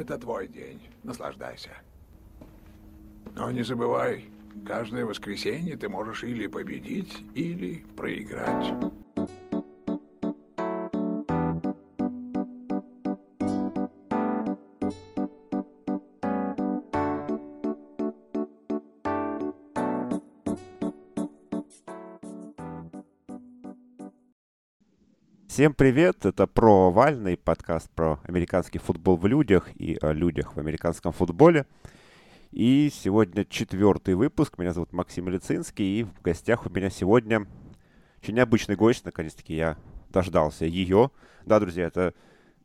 Это твой день. Наслаждайся. Но не забывай, каждое воскресенье ты можешь или победить, или проиграть. Всем привет! Это про Овальный подкаст про американский футбол в людях и о людях в американском футболе. И сегодня четвертый выпуск. Меня зовут Максим Лицинский, и в гостях у меня сегодня очень необычный гость. Наконец-таки я дождался ее. Да, друзья, это,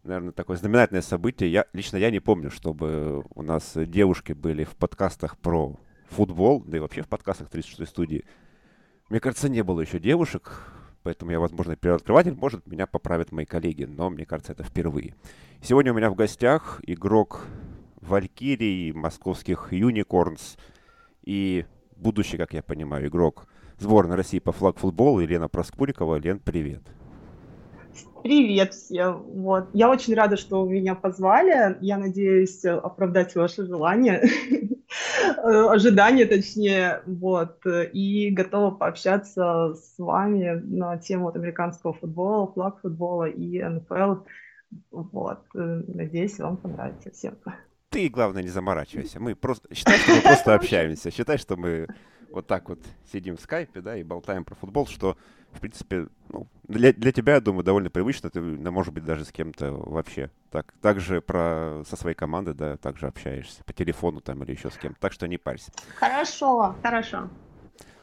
наверное, такое знаменательное событие. Я, лично я не помню, чтобы у нас девушки были в подкастах про футбол, да и вообще в подкастах 36-й студии. Мне кажется, не было еще девушек поэтому я, возможно, первооткрыватель, может, меня поправят мои коллеги, но мне кажется, это впервые. Сегодня у меня в гостях игрок Валькирии, московских Юникорнс и будущий, как я понимаю, игрок сборной России по флаг-футболу Елена Проскурикова. Лен, привет. Привет всем. Вот. Я очень рада, что меня позвали. Я надеюсь оправдать ваше желание, ожидание точнее. Вот. И готова пообщаться с вами на тему вот, американского футбола, флаг футбола и НФЛ. Вот. Надеюсь, вам понравится всем. Ты, главное, не заморачивайся. Мы просто... Считай, что мы просто общаемся. Считай, что мы вот так вот сидим в скайпе, да, и болтаем про футбол, что в принципе, ну, для, для тебя, я думаю, довольно привычно. Ты, может быть, даже с кем-то вообще так, так же про, со своей командой, да, также общаешься по телефону там или еще с кем-то. Так что не парься. Хорошо, хорошо.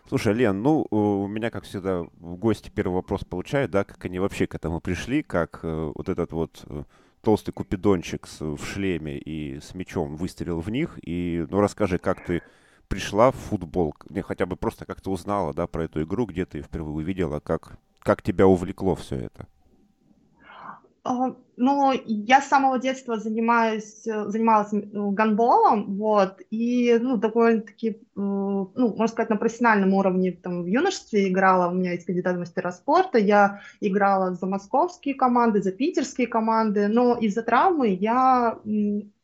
Слушай, Лен, ну, у меня, как всегда, в гости первый вопрос получают, да, как они вообще к этому пришли, как э, вот этот вот э, толстый купидончик с, в шлеме и с мечом выстрелил в них, и, ну, расскажи, как ты пришла в футбол? Не, хотя бы просто как-то узнала, да, про эту игру, где ты впервые увидела, как, как тебя увлекло все это? А, ну, я с самого детства занимаюсь, занималась гандболом, вот, и, ну, довольно-таки, э, ну, можно сказать, на профессиональном уровне, там, в юношестве играла, у меня есть кандидат в мастера спорта, я играла за московские команды, за питерские команды, но из-за травмы я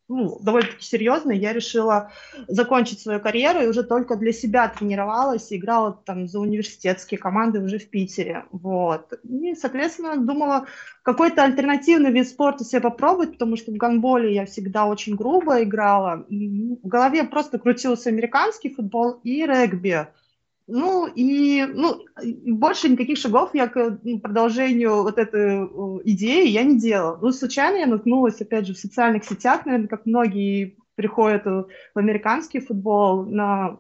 ну, довольно-таки серьезно, я решила закончить свою карьеру и уже только для себя тренировалась, играла там за университетские команды уже в Питере, вот. И, соответственно, думала, какой-то альтернативный вид спорта себе попробовать, потому что в гандболе я всегда очень грубо играла. В голове просто крутился американский футбол и регби. Ну и ну, больше никаких шагов я к ну, продолжению вот этой идеи я не делала. Ну, случайно я наткнулась, опять же, в социальных сетях, наверное, как многие приходят в американский футбол на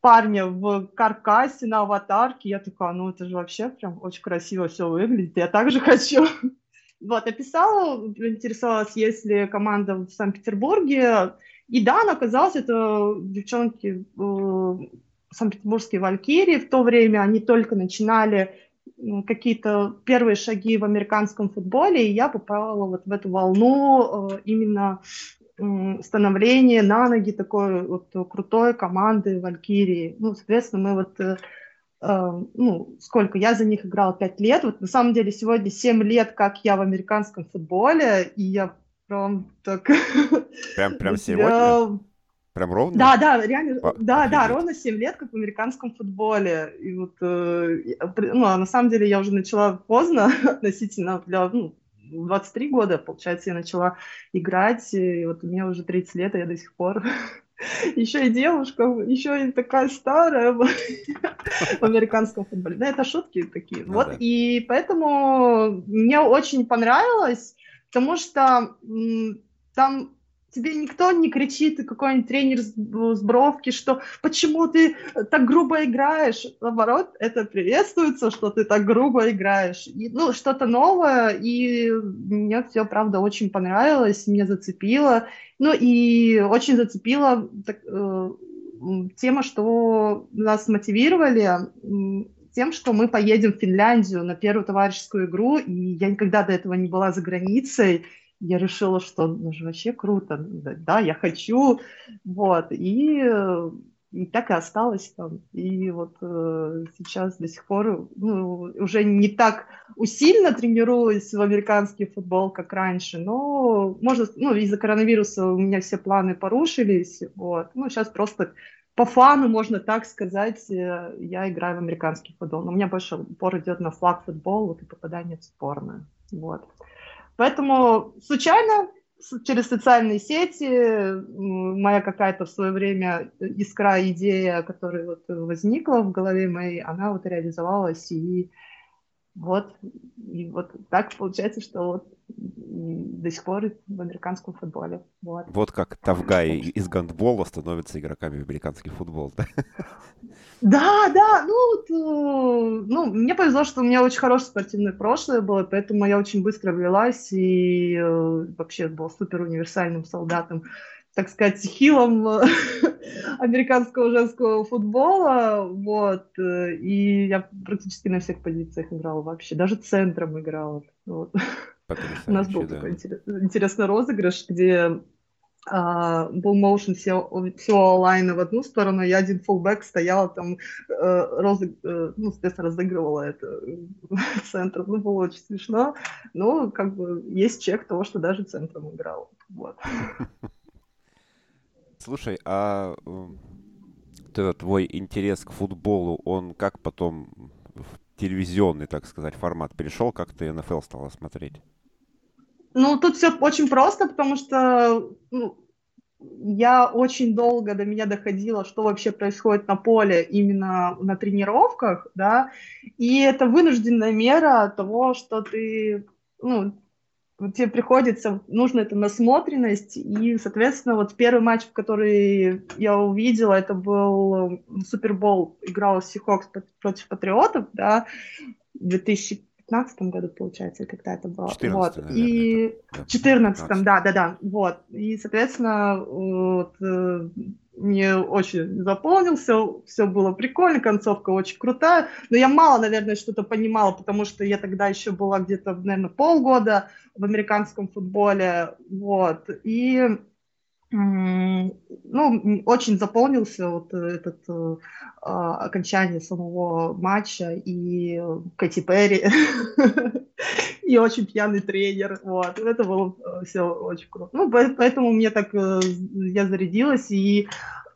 парня в каркасе, на аватарке. Я такая, ну это же вообще прям очень красиво все выглядит, я также хочу. Вот, описала, интересовалась, есть ли команда в Санкт-Петербурге. И да, она оказалась, это девчонки Санкт-Петербургские Валькирии. В то время они только начинали какие-то первые шаги в американском футболе, и я попала вот в эту волну э, именно становления на ноги такой вот крутой команды Валькирии. Ну, соответственно, мы вот э, э, ну, сколько, я за них играла пять лет, вот на самом деле сегодня семь лет, как я в американском футболе, и я прям так... Прям, прям сегодня? Прям ровно? Да, да, реально, По- да, офигеть. да, ровно 7 лет, как в американском футболе. И вот, э, ну, а на самом деле я уже начала поздно относительно, для, ну, 23 года, получается, я начала играть, и вот мне уже 30 лет, и я до сих пор еще и девушка, еще и такая старая в американском футболе. Да, это шутки такие. Ну, вот, да. и поэтому мне очень понравилось, потому что там тебе никто не кричит, какой-нибудь тренер с, бровки, что почему ты так грубо играешь. Наоборот, это приветствуется, что ты так грубо играешь. И, ну, что-то новое, и мне все, правда, очень понравилось, меня зацепило. Ну, и очень зацепила так, э, тема, что нас мотивировали тем, что мы поедем в Финляндию на первую товарищескую игру, и я никогда до этого не была за границей, я решила, что ну же вообще круто, да, я хочу, вот, и и так и осталась там. И вот э, сейчас до сих пор ну, уже не так усиленно тренируюсь в американский футбол, как раньше, но можно, ну, из-за коронавируса у меня все планы порушились, вот. Ну, сейчас просто по фану, можно так сказать, э, я играю в американский футбол. Но у меня больше упор идет на флаг футбол вот, и попадание в сборную. Вот. Поэтому случайно через социальные сети моя какая-то в свое время искра идея, которая вот возникла в голове моей, она вот реализовалась и вот, и вот так получается, что вот до сих пор в американском футболе. Вот, вот как Тавгай из гандбола становится игроками в американский футбол, да? Да, да, ну, вот, э, ну, мне повезло, что у меня очень хорошее спортивное прошлое было, поэтому я очень быстро влилась и э, вообще был супер универсальным солдатом так сказать, хилом американского женского футбола, вот, э, и я практически на всех позициях играла вообще, даже центром играла, вот. У нас был да. такой интересный розыгрыш, где а, был моушен все, все онлайн в одну сторону, я один фулбэк стояла там, э, розыг... э, ну, соответственно, разыгрывала это центр. Ну, было очень смешно. Но, как бы, есть чек того, что даже центром играл. Вот. Слушай, а твой интерес к футболу, он как потом в телевизионный, так сказать, формат перешел, как ты НФЛ стала смотреть? Ну, тут все очень просто, потому что ну, я очень долго до меня доходило, что вообще происходит на поле именно на тренировках, да, и это вынужденная мера того, что ты, ну, тебе приходится, нужно это насмотренность, и, соответственно, вот первый матч, который я увидела, это был Супербол, играл Сихокс против Патриотов, да, в 2015 году, получается, когда это было. 14, вот. Наверное, и в 14 да, да, да, вот. И, соответственно, вот, э, мне очень заполнился, все было прикольно, концовка очень крутая, но я мало, наверное, что-то понимала, потому что я тогда еще была где-то, наверное, полгода в американском футболе, вот, и ну, очень заполнился вот этот э, а, окончание самого матча и Кэти Перри, и очень пьяный тренер, вот, это было э, все очень круто. Ну, поэтому мне так, э, я зарядилась, и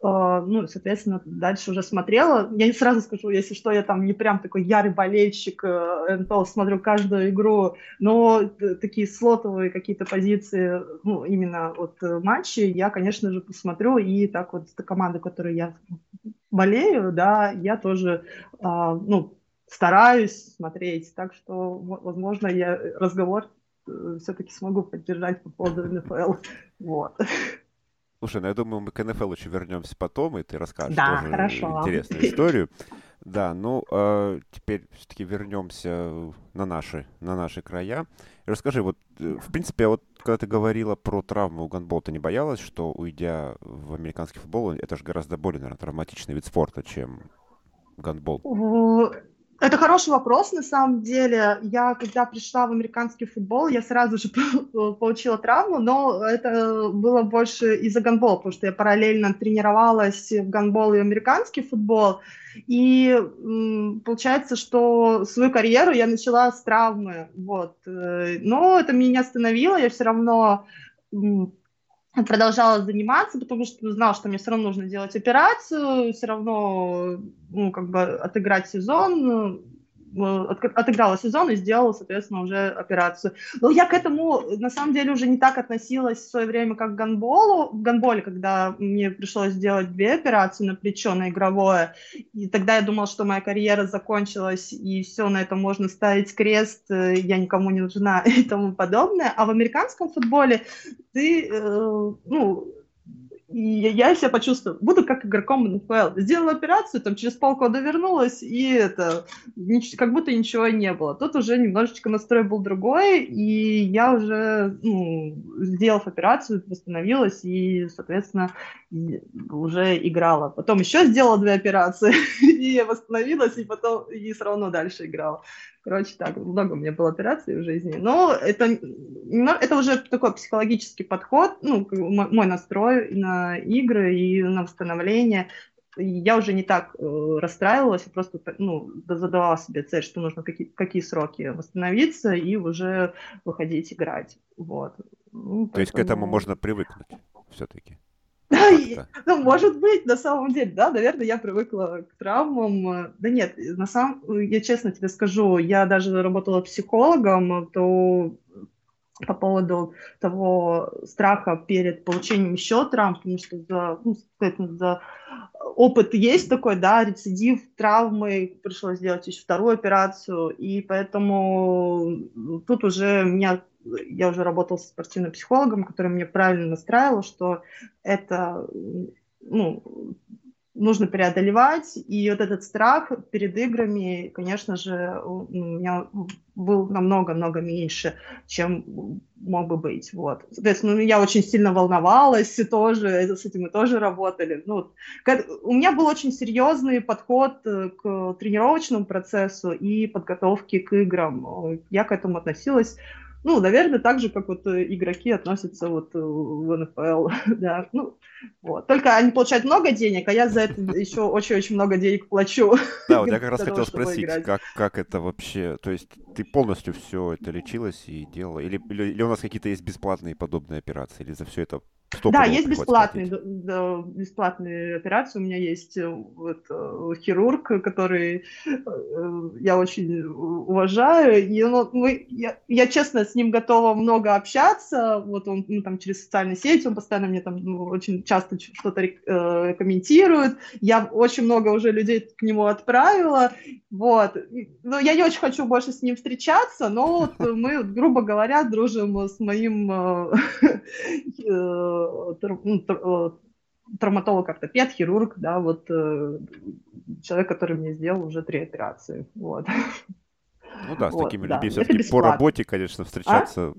ну, соответственно, дальше уже смотрела. Я не сразу скажу, если что, я там не прям такой ярый болельщик э, НПЛ, смотрю каждую игру, но такие слотовые какие-то позиции, ну, именно вот э, матчи, я, конечно же, посмотрю, и так вот команды, которые я болею, да, я тоже, а, ну, стараюсь смотреть, так что, возможно, я разговор э, все-таки смогу поддержать по поводу НФЛ, вот. Слушай, ну я думаю, мы к НФЛ еще вернемся потом, и ты расскажешь да, тоже хорошо. интересную историю. Да, ну э, теперь все-таки вернемся на наши, на наши края. Расскажи, вот э, в принципе, вот когда ты говорила про травму гандбол, ты не боялась, что уйдя в американский футбол, это же гораздо более, наверное, травматичный вид спорта, чем гандбол? Это хороший вопрос, на самом деле. Я, когда пришла в американский футбол, я сразу же получила травму, но это было больше из-за гандбола, потому что я параллельно тренировалась в гандбол и американский футбол. И получается, что свою карьеру я начала с травмы. Вот. Э, но это меня не остановило, я все равно продолжала заниматься, потому что знала, что мне все равно нужно делать операцию, все равно, ну, как бы отыграть сезон, отыграла сезон и сделала, соответственно, уже операцию. Но я к этому, на самом деле, уже не так относилась в свое время, как к гандболу. В гандболе, когда мне пришлось сделать две операции на плечо, на игровое, и тогда я думала, что моя карьера закончилась, и все, на этом можно ставить крест, э, я никому не нужна и тому подобное. А в американском футболе ты, э, ну, и я себя почувствовала, буду как игроком НФЛ. Сделала операцию, там через полгода вернулась, и это, как будто ничего не было. Тут уже немножечко настрой был другой, и я уже, ну, сделав операцию, восстановилась, и, соответственно, уже играла. Потом еще сделала две операции, и восстановилась, и потом, и все равно дальше играла. Короче, так, много у меня было операций в жизни. Но это, это уже такой психологический подход, ну, мой настрой на игры и на восстановление. я уже не так э, расстраивалась, просто ну, задавала себе цель, что нужно какие, какие сроки восстановиться и уже выходить играть. Вот. Ну, То поэтому... есть к этому можно привыкнуть все-таки? Да, ну, может быть, на самом деле, да, наверное, я привыкла к травмам. Да нет, на самом, я честно тебе скажу, я даже работала психологом, то по поводу того страха перед получением еще травм, потому что за, ну, за опыт есть такой, да, рецидив травмы, пришлось сделать еще вторую операцию, и поэтому тут уже меня я уже работала с спортивным психологом, который мне правильно настраивал, что это ну, нужно преодолевать, и вот этот страх перед играми, конечно же, у меня был намного-много меньше, чем мог бы быть, вот. Соответственно, ну, я очень сильно волновалась тоже, с этим мы тоже работали. Ну, у меня был очень серьезный подход э, к тренировочному процессу и подготовке к играм. Я к этому относилась ну, наверное, так же, как вот э, игроки относятся вот э, в НФЛ, да, ну, вот. Только они получают много денег, а я за это еще очень-очень много денег плачу. Да, вот я как раз хотел спросить, как, как это вообще, то есть ты полностью все это лечилась и делала, или, или, или у нас какие-то есть бесплатные подобные операции, или за все это да, есть бесплатные, да, бесплатные операции. У меня есть э, вот, э, хирург, который э, я очень уважаю. И он, мы, я, я, честно, с ним готова много общаться. Вот он ну, там через социальные сети, он постоянно мне там ну, очень часто что-то э, комментирует. Я очень много уже людей к нему отправила. Вот. Но я не очень хочу больше с ним встречаться, но вот мы, грубо говоря, дружим с моим ну, травматолог, ортопед, хирург, да, вот э, человек, который мне сделал уже три операции, вот. Ну да, с вот, такими да. людьми все-таки по работе, конечно, встречаться,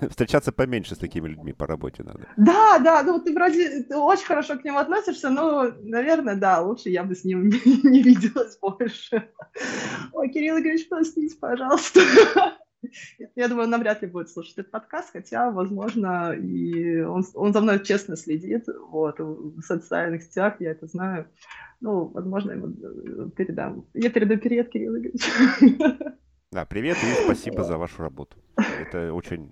а? встречаться поменьше с такими людьми по работе надо. Да, да, ну ты вроде ты очень хорошо к нему относишься, но, наверное, да, лучше я бы с ним не, не виделась больше. Ой, Кирилл Игоревич, простите, пожалуйста. Я думаю, он навряд ли будет слушать этот подкаст, хотя, возможно, и он, он за мной честно следит, вот, в социальных сетях, я это знаю. Ну, возможно, ему э, передам. Я передаю привет, Кирилл Игоревич. Да, привет и спасибо за вашу работу. Это очень...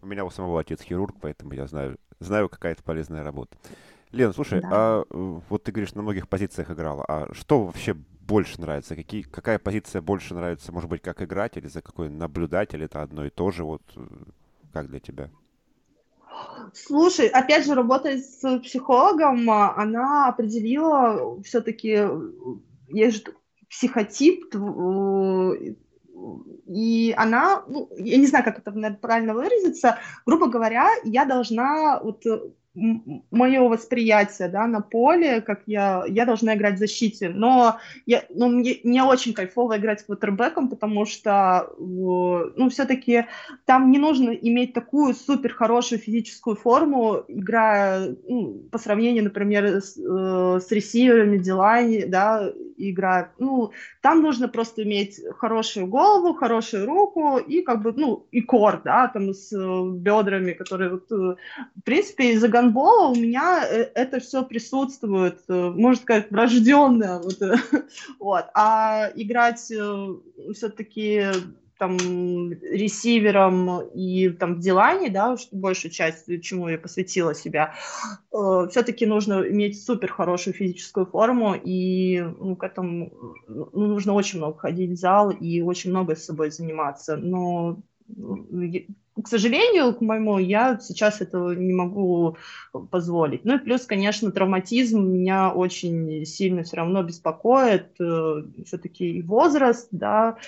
У меня у самого отец хирург, поэтому я знаю, знаю какая это полезная работа. Лена, слушай, да. а э, вот ты говоришь, на многих позициях играла. А что вообще больше нравится? Какие, какая позиция больше нравится? Может быть, как играть или за какой наблюдатель? Это одно и то же. Вот э, как для тебя? Слушай, опять же, работая с психологом, а, она определила все-таки, есть же психотип, и она, ну, я не знаю, как это правильно выразиться, грубо говоря, я должна вот мое восприятие да, на поле, как я, я должна играть в защите, но, я, но мне, мне очень кайфово играть квотербеком, потому что ну, все-таки там не нужно иметь такую супер хорошую физическую форму, играя ну, по сравнению, например, с, э, с ресиверами, Дилайни, да, играя. Ну, там нужно просто иметь хорошую голову, хорошую руку и как бы, ну, и кор, да, там с э, бедрами, которые вот, э, в принципе, из-за гандбола у меня э, это все присутствует, э, можно сказать, врожденное. Вот, вот. А играть э, все-таки там ресивером и там в Дилане, да, большую часть, чему я посвятила себя, э, все-таки нужно иметь супер хорошую физическую форму, и ну, к этому ну, нужно очень много ходить в зал и очень много с собой заниматься. Но к сожалению, к моему, я сейчас этого не могу позволить. Ну и плюс, конечно, травматизм меня очень сильно все равно беспокоит. Э, Все-таки и возраст, да,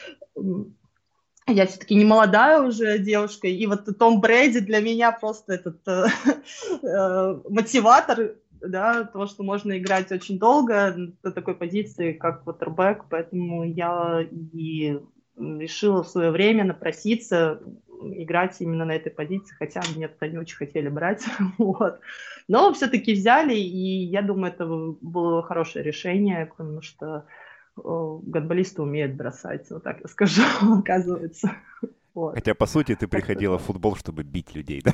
я все-таки не молодая уже девушка, и вот Том Брэди для меня просто этот э, э, мотиватор, да, того, что можно играть очень долго на такой позиции, как квотербек, поэтому я и решила в свое время напроситься играть именно на этой позиции, хотя меня туда не очень хотели брать, вот. Но все-таки взяли, и я думаю, это было хорошее решение, потому что гандболисты умеют бросать, вот так я скажу, оказывается. Вот. Хотя, по сути, ты приходила в футбол, чтобы бить людей, да?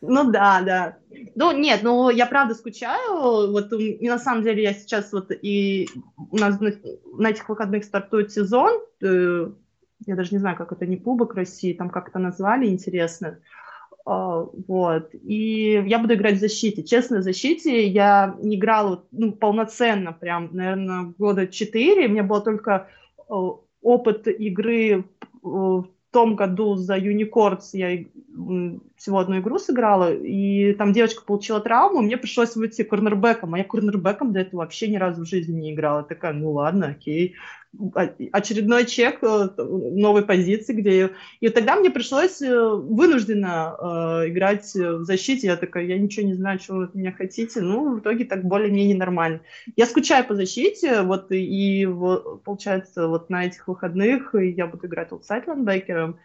Ну да, да. Ну, нет, ну, я правда скучаю. Вот и на самом деле я сейчас вот и у нас на, на этих выходных стартует сезон. Э, я даже не знаю, как это, не Кубок России, там как это назвали, интересно. Uh, вот. И я буду играть в защите. Честно, в защите я не играла ну, полноценно, прям, наверное, года четыре. У меня был только uh, опыт игры в том году за Unicorns я всего одну игру сыграла, и там девочка получила травму, мне пришлось выйти корнербеком, а я корнербеком до этого вообще ни разу в жизни не играла. Такая, ну ладно, окей. Очередной чек э, новой позиции, где... И тогда мне пришлось э, вынужденно э, играть в защите. Я такая, я ничего не знаю, что вы от меня хотите. Ну, в итоге так более-менее нормально. Я скучаю по защите, вот, и, получается, вот на этих выходных я буду играть аутсайд лайнбекером,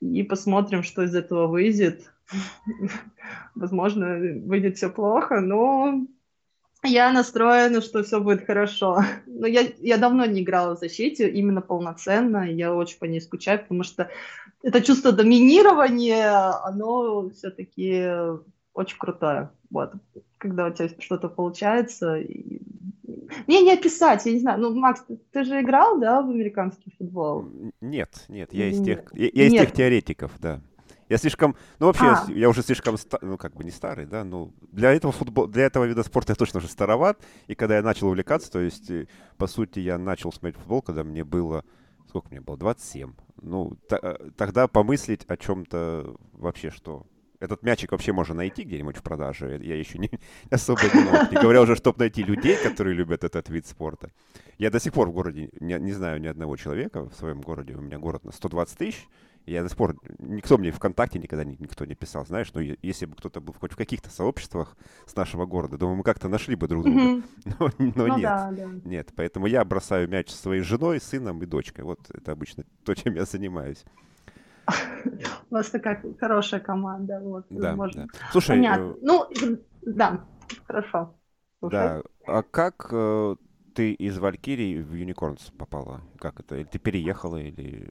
и посмотрим, что из этого выйдет. Возможно, выйдет все плохо, но я настроена, что все будет хорошо. Но я, я давно не играла в защите, именно полноценно. Я очень по ней скучаю, потому что это чувство доминирования, оно все-таки очень крутое. Вот. Когда у тебя что-то получается. И... Мне не описать, я не знаю. Ну, Макс, ты, ты же играл, да, в американский футбол? Нет, нет, я из тех, я, я из тех теоретиков, да. Я слишком, ну вообще, а. я, я уже слишком, ну как бы не старый, да, ну для этого футбол, для этого вида спорта я точно уже староват. И когда я начал увлекаться, то есть, э, по сути, я начал смотреть футбол, когда мне было, сколько мне было, 27. Ну, э, тогда помыслить о чем-то вообще, что этот мячик вообще можно найти где-нибудь в продаже. Я еще не особо не мог. Не говоря уже, чтобы найти людей, которые любят этот вид спорта. Я до сих пор в городе не, не знаю ни одного человека в своем городе. У меня город на 120 тысяч. Я до сих пор, никто мне ВКонтакте никогда никто не писал, знаешь, но если бы кто-то был хоть в каких-то сообществах с нашего города, думаю, мы как-то нашли бы друг друга. Mm-hmm. Но, но ну, нет, да, да. нет. Поэтому я бросаю мяч со своей женой, сыном и дочкой. Вот это обычно то, чем я занимаюсь. У вас такая хорошая команда. Вот, да, можно. да. Слушай, Понятно. Э... ну, да, хорошо. Слушай. Да, а как э, ты из Валькирии в Юникорнс попала? Как это? Или ты переехала, или...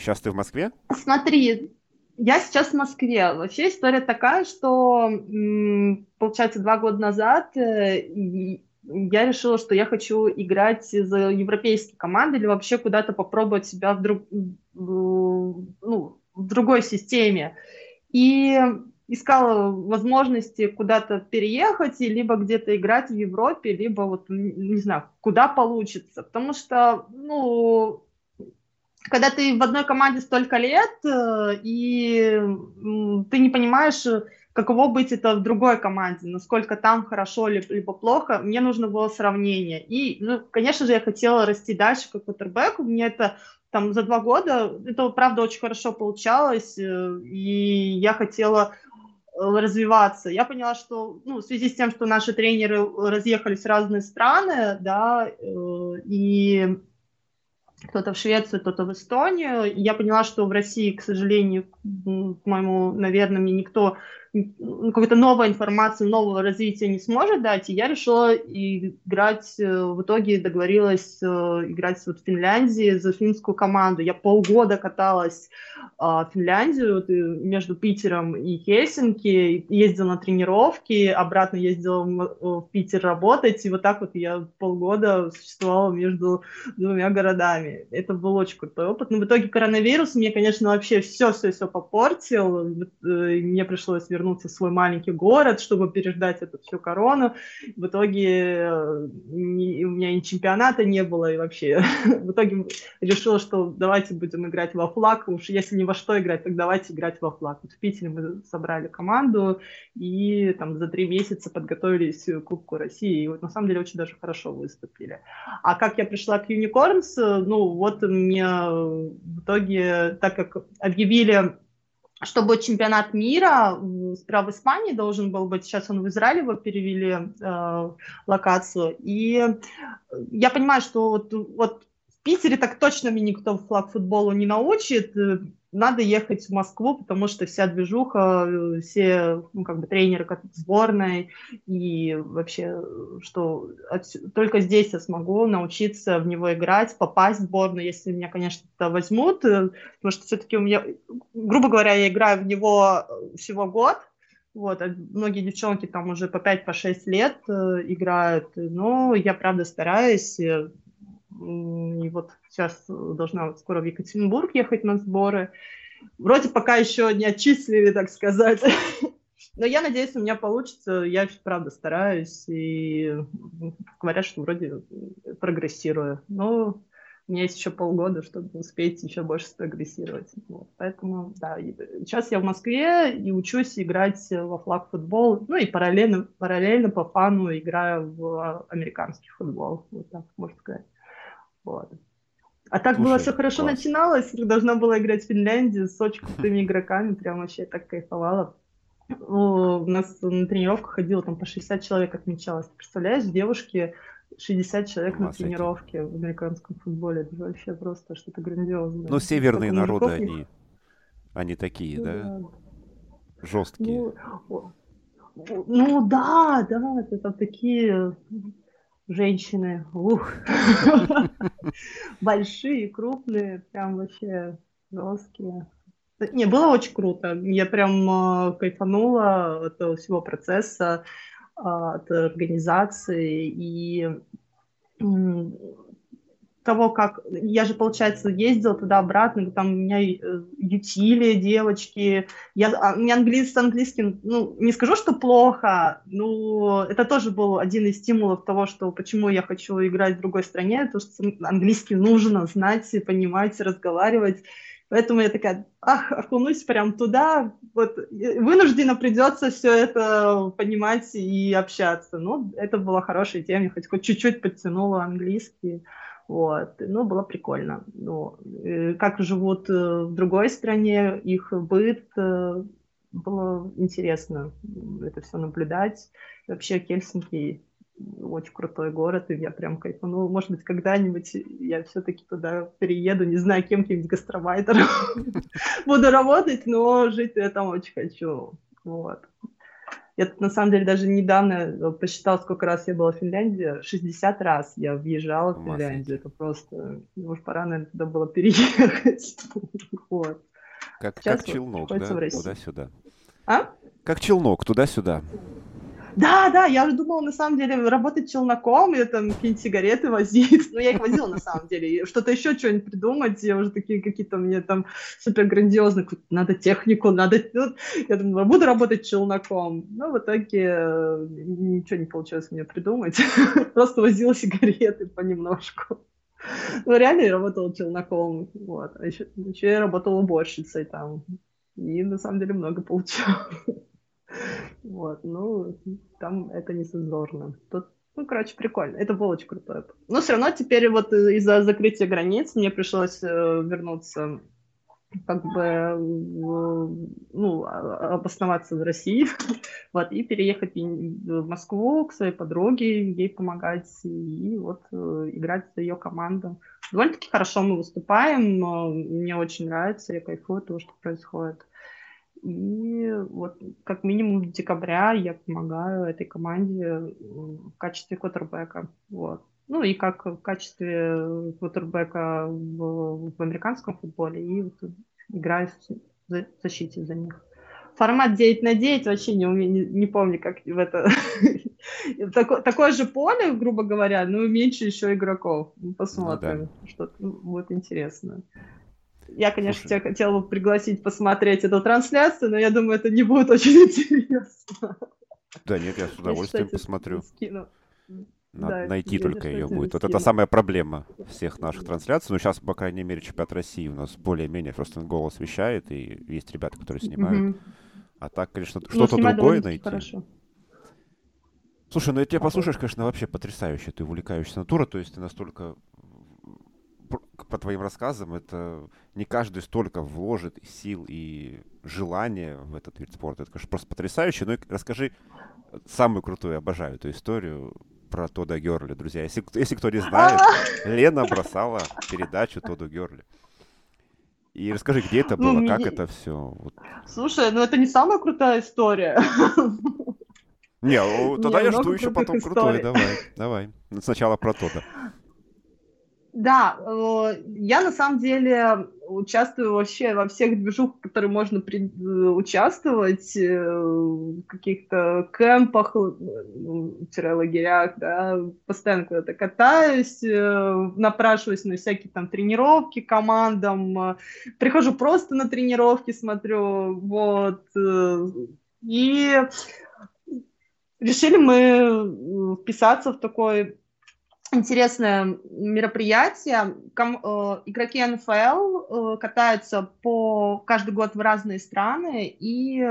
Сейчас ты в Москве? Смотри, я сейчас в Москве. Вообще история такая, что, получается, два года назад э, я решила, что я хочу играть за европейские команды или вообще куда-то попробовать себя в, друг, ну, в другой системе. И искала возможности куда-то переехать, либо где-то играть в Европе, либо вот, не знаю, куда получится. Потому что, ну, когда ты в одной команде столько лет, э, и ты не понимаешь, каково быть это в другой команде, насколько там хорошо либо плохо, мне нужно было сравнение. И, ну, конечно же, я хотела расти дальше как квотербек, мне это там за два года, это правда очень хорошо получалось, э, и я хотела э, развиваться. Я поняла, что ну, в связи с тем, что наши тренеры разъехались в разные страны, да, и кто-то в Швецию, кто-то в Эстонию. Я поняла, что в России, к сожалению, к моему, наверное, мне никто какой-то новой информации, нового развития не сможет дать, и я решила играть, э, в итоге договорилась э, играть вот в Финляндии за финскую команду. Я полгода каталась а, в Финляндию э, между Питером и Хельсинки, ездила на тренировки, обратно ездила в Питер работать, и вот так вот я полгода существовала между двумя городами. Это был очень крутой опыт. Но в итоге коронавирус мне, конечно, вообще все-все-все попортил. Мне пришлось вернуться вернуться в свой маленький город, чтобы переждать эту всю корону. В итоге э, ни, у меня и чемпионата не было, и вообще в итоге решила, что давайте будем играть во флаг. Уж если не во что играть, так давайте играть во флаг. Вот в Питере мы собрали команду и там за три месяца подготовились к Кубку России. И вот на самом деле очень даже хорошо выступили. А как я пришла к Unicorns, ну вот мне в итоге, так как объявили что будет чемпионат мира, справа в Испании должен был быть, сейчас он в Израиле его перевели э, локацию, и я понимаю, что вот, вот в Питере так точно меня никто флаг футболу не научит, надо ехать в Москву, потому что вся движуха, э, все, ну, как бы тренеры как сборной, и вообще, что от, только здесь я смогу научиться в него играть, попасть в сборную, если меня, конечно, это возьмут, э, потому что все-таки у меня, грубо говоря, я играю в него всего год, Вот, а многие девчонки там уже по 5-6 по лет э, играют, но я, правда, стараюсь. И вот сейчас должна скоро в Екатеринбург ехать на сборы. Вроде пока еще не отчислили, так сказать. Но я надеюсь, у меня получится. Я, правда, стараюсь. И говорят, что вроде прогрессирую. Но у меня есть еще полгода, чтобы успеть еще больше спрогрессировать. Вот. Поэтому, да, сейчас я в Москве и учусь играть во флаг футбол, ну и параллельно, параллельно по фану играю в американский футбол, вот так можно сказать. Вот. А так Слушай, было все хорошо класс. начиналось, должна была играть в Финляндии с очень крутыми игроками, прям вообще так кайфовала. У нас на тренировках ходило там по 60 человек отмечалось. Представляешь, девушки 60 человек на тренировке в американском футболе. Это вообще просто что-то грандиозное. Ну, северные народы, они, они такие, ну, да? да? Жесткие. Ну, ну да, да, это там такие женщины, ух, большие, крупные, прям вообще жесткие. Не, было очень круто. Я прям э, кайфанула от всего процесса от организации и того, как я же, получается, ездила туда-обратно, там меня э, ютили девочки, я, а, мне английский, с английским, ну, не скажу, что плохо, но это тоже был один из стимулов того, что почему я хочу играть в другой стране, то что английский нужно знать, понимать, разговаривать, Поэтому я такая, ах, окунусь прям туда, вот вынужденно придется все это понимать и общаться. Ну, это была хорошая тема, хоть, хоть чуть-чуть подтянула английский. Вот. Ну, было прикольно. Ну, э, как живут э, в другой стране, их быт, э, было интересно это все наблюдать. Вообще Хельсинки очень крутой город, и я прям кайфанула. Может быть, когда-нибудь я все-таки туда перееду, не знаю, кем-нибудь гастробайтером буду работать, но жить я там очень хочу. Вот. Я на самом деле даже недавно посчитала, сколько раз я была в Финляндии. 60 раз я въезжала в Финляндию. Это просто... Может, пора, наверное, туда было переехать. вот. Как, как челнок, да? Туда-сюда. А? Как челнок, туда-сюда. Да, да, я уже думала, на самом деле, работать челноком и там какие-нибудь сигареты возить. Ну, я их возила, на самом деле. Что-то еще, что-нибудь придумать. Я уже такие какие-то мне там супер грандиозные. Надо технику, надо... Ну, я думала, буду работать челноком. Но в итоге э, ничего не получилось мне придумать. Просто возила сигареты понемножку. Ну, реально я работала челноком. Вот. А еще, еще я работала уборщицей там. И на самом деле много получилось. Вот, ну, там это не зазорно. Тут, ну, короче, прикольно. Это было очень круто. Но все равно теперь вот из-за закрытия границ мне пришлось э, вернуться как бы ну, а, обосноваться в России, вот, и переехать в Москву к своей подруге, ей помогать, и вот э, играть за ее команду. Довольно-таки хорошо мы выступаем, мне очень нравится, я кайфую того, что происходит. И вот как минимум в декабря я помогаю этой команде в качестве квотербека. Вот. Ну и как в качестве квотербека в, в американском футболе и вот играю в защите за них. Формат 9 на 9 вообще не, не, не помню, как в это... такое, такое же поле, грубо говоря, но меньше еще игроков. Посмотрим, ну, да. что будет интересно. Я, конечно, Слушай. тебя хотела бы пригласить посмотреть эту трансляцию, но я думаю, это не будет очень интересно. Да нет, я с удовольствием я, кстати, посмотрю. Скину. Надо да, найти только ее будет. Вот это самая проблема всех наших трансляций. Ну, сейчас, по крайней мере, чемпионат России у нас более-менее просто голос вещает, и есть ребята, которые снимают. Угу. А так, конечно, ну, что-то другое найти. Хорошо. Слушай, ну я тебя послушаешь, конечно, вообще потрясающе. Ты увлекающаяся натура, то есть ты настолько по твоим рассказам, это не каждый столько вложит сил и желания в этот вид спорта. Это, конечно, просто потрясающе. Ну и расскажи самую крутую, обожаю эту историю про Тода Герли, друзья. Если, если кто не знает, Лена бросала передачу Тоду Герли. И расскажи, где это ну, было, ну, как это все. Вот. Слушай, ну это не самая крутая история. Не, тогда я жду еще потом историй. крутой. Давай, давай. Сначала про Тода. Да, э, я на самом деле участвую вообще во всех движухах, которые можно при... Э, участвовать, э, в каких-то кемпах, лагерях, да, постоянно куда-то катаюсь, напрашиваюсь на всякие там тренировки командам, прихожу просто на тренировки, смотрю, вот, и решили мы вписаться в такой интересное мероприятие. Ком, э, игроки НФЛ э, катаются по каждый год в разные страны и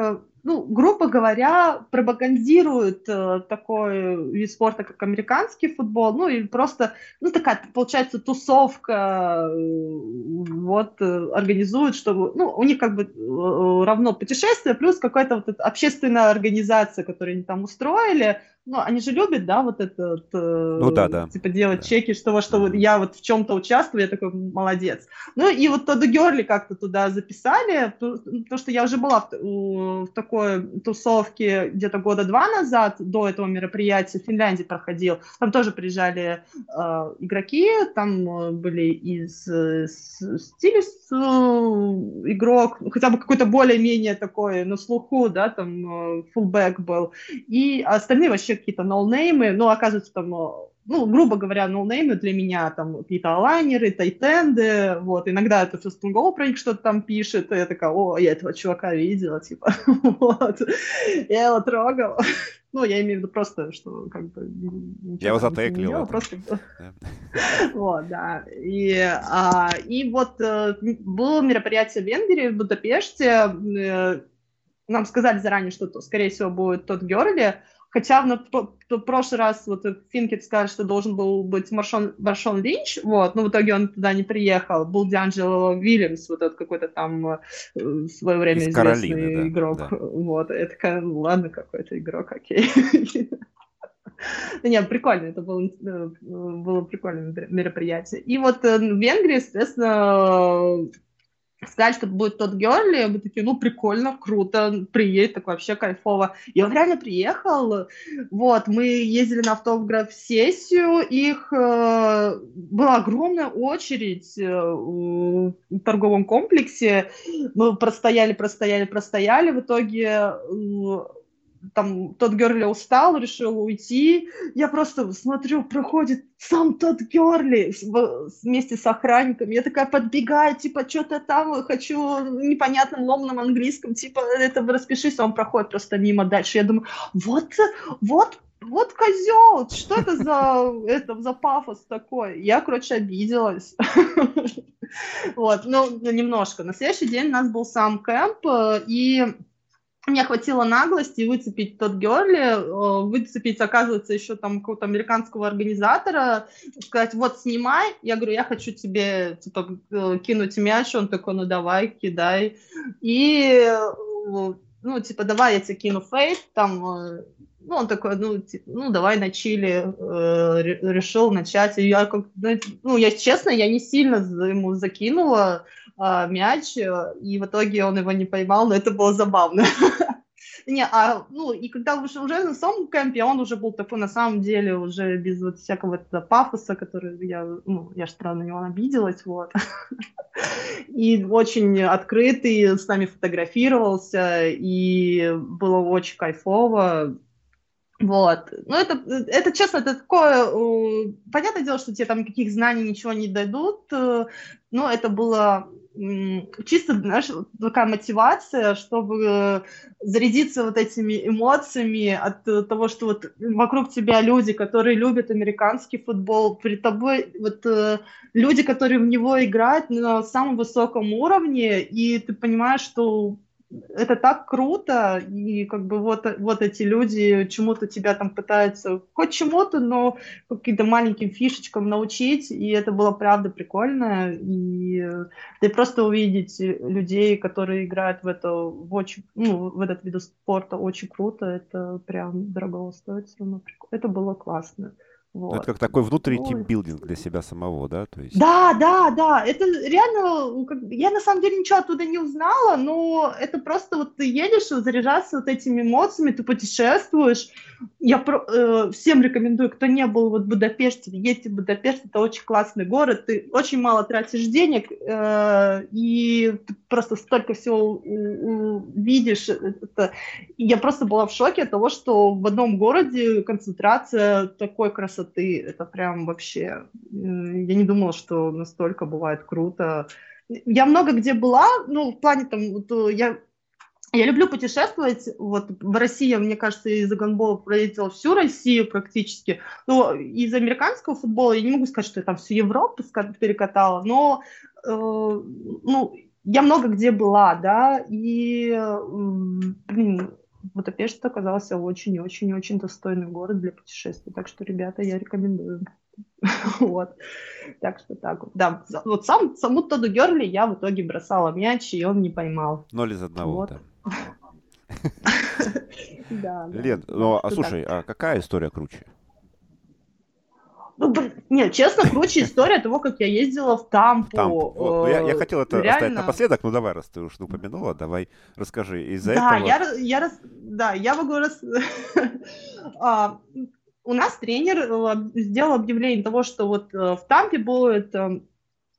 ну, грубо говоря, пропагандируют э, такой вид спорта, как американский футбол, ну, и просто, ну, такая, получается, тусовка, э, вот, э, организуют, чтобы, ну, у них как бы э, равно путешествие, плюс какая-то вот общественная организация, которую они там устроили, ну, они же любят, да, вот это, э, ну, да, да. типа, делать да. чеки, что, во что вот я вот в чем-то участвую, я такой, молодец. Ну, и вот Тодду Герли как-то туда записали, потому что я уже была в, в такой тусовке где-то года два назад, до этого мероприятия, в Финляндии проходил, там тоже приезжали э, игроки, там э, были из э, Стилис э, игрок, хотя бы какой-то более-менее такой на слуху, да, там э, фулбэк был, и остальные вообще какие-то ноунеймы, ну, оказывается, там, ну, грубо говоря, ноунеймы для меня, там, какие-то алайнеры, тайтенды, вот, иногда это First Go про них что-то там пишет, и я такая, о, я этого чувака видела, типа, вот, я его трогала. Ну, я имею в виду просто, что как бы... Я его затеклила. Просто... Вот, да. И, а, и вот э, было мероприятие в Венгрии, в Будапеште. Э, нам сказали заранее, что, скорее всего, будет тот Герли, Хотя в, в, прошлый раз вот Финкет сказали, что должен был быть Маршон, Маршон Линч, вот, но в итоге он туда не приехал. Был Дианджело Вильямс, вот этот какой-то там э, в свое время Из известный Каролины, да, игрок. Да. Вот, это ну, ладно, какой-то игрок, окей. Не, прикольно, это было, э, было прикольное мероприятие. И вот э, в Венгрии, соответственно, сказали, что будет тот Герли, мы такие, ну, прикольно, круто, приедет, так вообще кайфово. И он реально приехал, вот, мы ездили на автограф-сессию, их э, была огромная очередь э, в торговом комплексе, мы простояли, простояли, простояли, в итоге э, там тот Герли устал, решил уйти. Я просто смотрю, проходит сам тот Герли вместе с охранником. Я такая подбегаю, типа, что-то там хочу непонятным ломным английском, типа, это распишись, а он проходит просто мимо дальше. Я думаю, вот, вот вот козел, что это за, это за пафос такой? Я, короче, обиделась. Вот, ну, немножко. На следующий день у нас был сам кэмп, и мне хватило наглости выцепить тот Герли, э, выцепить, оказывается, еще там какого-то американского организатора, сказать, вот снимай, я говорю, я хочу тебе типа э, кинуть мяч, он такой, ну давай, кидай, и э, ну, типа, давай я тебе кину фейт, там, ну, он такой, ну, типа, ну, давай на чили, решил начать, и я как, ну, я, честно, я не сильно ему закинула, э, мяч, э, и в итоге он его не поймал, но это было забавно. Не, а, ну, и когда уже, уже на самом кемпе, он уже был такой, на самом деле, уже без вот всякого этого пафоса, который я, ну, я же странно на него обиделась, вот. И очень открытый, с нами фотографировался, и было очень кайфово. Вот. Ну, это, это, честно, это такое... Понятное дело, что тебе там никаких знаний ничего не дадут, э, но это было чисто, знаешь, такая мотивация, чтобы зарядиться вот этими эмоциями от того, что вот вокруг тебя люди, которые любят американский футбол, при тобой вот э, люди, которые в него играют на самом высоком уровне, и ты понимаешь, что это так круто, и как бы вот, вот эти люди чему-то тебя там пытаются, хоть чему-то, но каким-то маленьким фишечкам научить, и это было правда прикольно, и да просто увидеть людей, которые играют в это, в, очень, ну, в этот вид спорта очень круто, это прям дорого стоит все равно, это было классно. Вот. Ну, это как такой внутренний тимбилдинг для себя самого, да? То есть... Да, да, да. Это реально, ну, я на самом деле ничего оттуда не узнала, но это просто вот ты едешь, заряжаться вот этими эмоциями, ты путешествуешь. Я про, э, всем рекомендую, кто не был вот в Будапеште, едьте в Будапешт, это очень классный город, ты очень мало тратишь денег, э, и ты просто столько всего видишь. Это... Я просто была в шоке от того, что в одном городе концентрация такой красоты красоты, это прям вообще, я не думала, что настолько бывает круто. Я много где была, ну, в плане там, вот, э, я я люблю путешествовать. Вот в России, мне кажется, из-за гандбола проездила всю Россию практически. Ну, из американского футбола я не могу сказать, что я там всю Европу перекатала, но э, ну, я много где была, да, и блин, Будапешт оказался очень-очень-очень достойный город для путешествий. Так что, ребята, я рекомендую. Вот. Так что так вот. Да, вот сам, саму Тоду Герли я в итоге бросала мяч, и он не поймал. Ноль из одного, вот. да. Да. Лен, ну а слушай, а какая история круче? Ну, нет, честно, круче история того, как я ездила в Тампу. Тампу. Вот. Я, я хотел это Реально... оставить напоследок, ну давай, раз ты уж упомянула, давай расскажи. Из-за да, этого... я, я, да, я могу раз... А, у нас тренер э, сделал объявление того, что вот э, в Тампе будет э,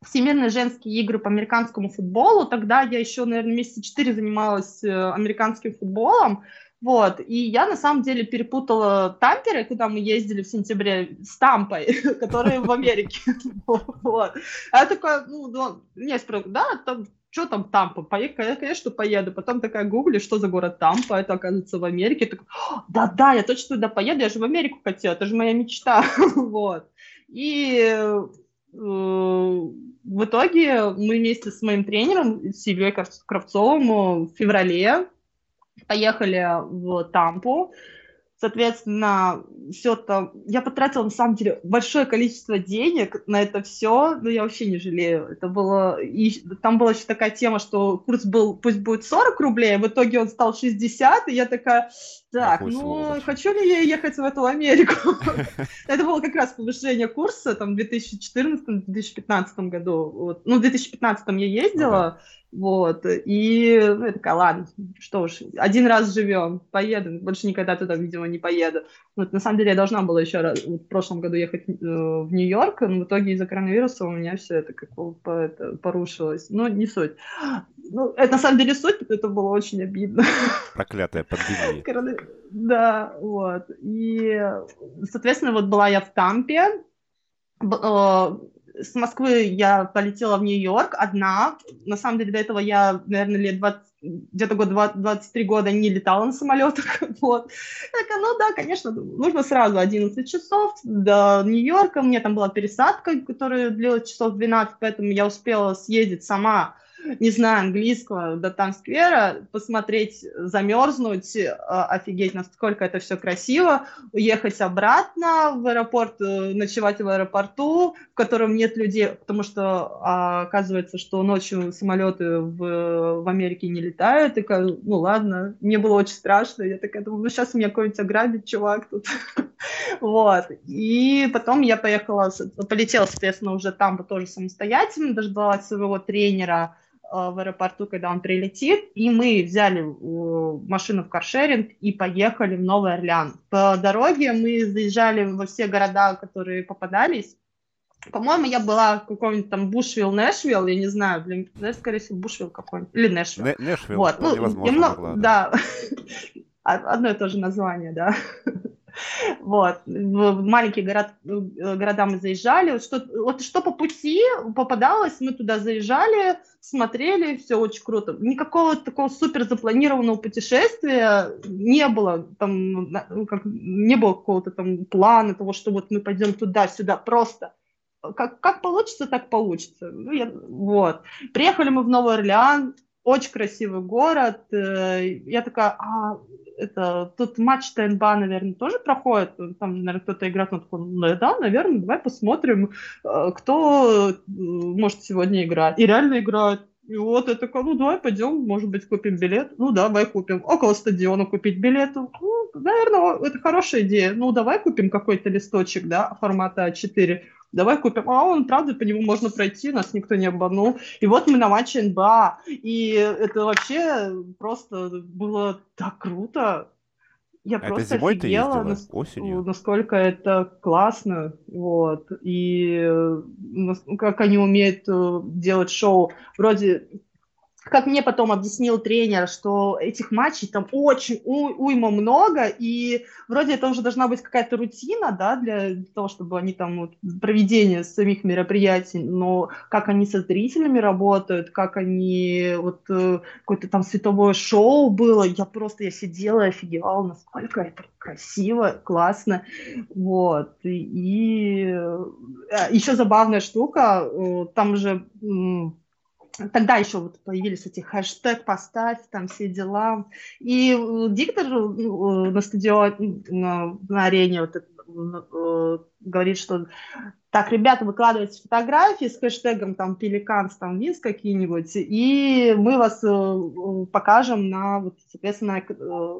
Всемирные женские игры по американскому футболу. Тогда я еще, наверное, месяца четыре занималась американским футболом. Вот, и я на самом деле перепутала тамперы, куда мы ездили в сентябре, с Тампой, которые в Америке. Вот. А я такая, ну, мне спрашивают, да, там, что там Тампа? Поехали, я, конечно, поеду. Потом такая гугли, что за город Тампа, это оказывается в Америке. Да-да, я точно туда поеду, я же в Америку хотела, это же моя мечта. Вот. И э, в итоге мы вместе с моим тренером Сильвией Кравцовым в феврале поехали в Тампу, Соответственно, все там... Я потратила, на самом деле, большое количество денег на это все, но я вообще не жалею. Это было... И там была еще такая тема, что курс был, пусть будет 40 рублей, а в итоге он стал 60, и я такая, так, Какой ну, сволочь. хочу ли я ехать в эту Америку? Это было как раз повышение курса, там, в 2014-2015 году. Ну, в 2015 я ездила, вот, и ну, я такая, ладно, что уж, один раз живем, поеду, больше никогда туда, видимо, не поеду. Вот, на самом деле я должна была еще раз, вот, в прошлом году ехать э, в Нью-Йорк, но в итоге из-за коронавируса у меня все это как по, это, порушилось. Но не суть. Ну, это на самом деле суть, это было очень обидно. Проклятая пандемия. Да, вот. И, соответственно, вот была я в Тампе, э, с Москвы я полетела в Нью-Йорк одна. На самом деле, до этого я, наверное, лет 20, где-то год 20, 23 года не летала на самолетах. Вот. Так, ну да, конечно, нужно сразу 11 часов до Нью-Йорка. Мне там была пересадка, которая длилась часов 12, поэтому я успела съездить сама не знаю английского, до Таймс-сквера, посмотреть, замерзнуть, э, офигеть, насколько это все красиво, уехать обратно в аэропорт, э, ночевать в аэропорту, в котором нет людей, потому что а, оказывается, что ночью самолеты в, в Америке не летают, и ну ладно, мне было очень страшно, я такая думаю, ну сейчас меня какой-нибудь ограбит чувак тут, вот, и потом я поехала, полетела, соответственно, уже там тоже самостоятельно, дождалась своего тренера, Э, в аэропорту, когда он прилетит, и мы взяли э, машину в каршеринг и поехали в Новый Орлеан. По дороге мы заезжали во все города, которые попадались. По-моему, я была в каком-нибудь там Бушвилл, Нэшвилл, я не знаю, блин, да, скорее всего, Бушвилл какой-нибудь, или Нэшвилл. Нэ Нэшвилл, вот. ну, невозможно немного, была, да. да. Одно и то же название, да. Вот. В маленькие город, э, города мы заезжали. Что, вот что по пути попадалось, мы туда заезжали, смотрели, все очень круто. Никакого такого супер запланированного путешествия не было. Там, ну, как, не было какого-то там плана того, что вот мы пойдем туда-сюда. Просто как, как получится, так получится. Ну, я, вот. Приехали мы в Новый Орлеан, очень красивый город. Э, я такая, а это тут матч ТНБА, наверное, тоже проходит. Там, наверное, кто-то играет. Ну, такой, ну, да, наверное, давай посмотрим, э, кто может сегодня играть. И реально играют. И вот я такая, ну давай пойдем, может быть, купим билет. Ну давай купим. Около стадиона купить билет. Ну, наверное, это хорошая идея. Ну, давай купим какой-то листочек, да, формата А4, давай купим. А он, правда, по нему можно пройти, нас никто не обманул. И вот мы на матче НБА, и это вообще просто было так круто. Я А это просто зимой ты офигела, ездила? нас- Осенью? насколько это классно, вот, и э, как они умеют э, делать шоу. Вроде, как мне потом объяснил тренер, что этих матчей там очень у- уйма много, и вроде это уже должна быть какая-то рутина, да, для того, чтобы они там, вот, проведение самих мероприятий, но как они со зрителями работают, как они, вот, э, какое-то там световое шоу было, я просто, я сидела и офигевала, насколько это красиво, классно, вот, и, еще забавная штука, э, там же Тогда еще вот появились эти хэштег поставь, там все дела. И э, диктор э, на стадионе, на, на арене вот, это, э, говорит, что так, ребята, выкладывайте фотографии с хэштегом там пеликанс, там винс какие-нибудь, и мы вас покажем на, вот, соответственно,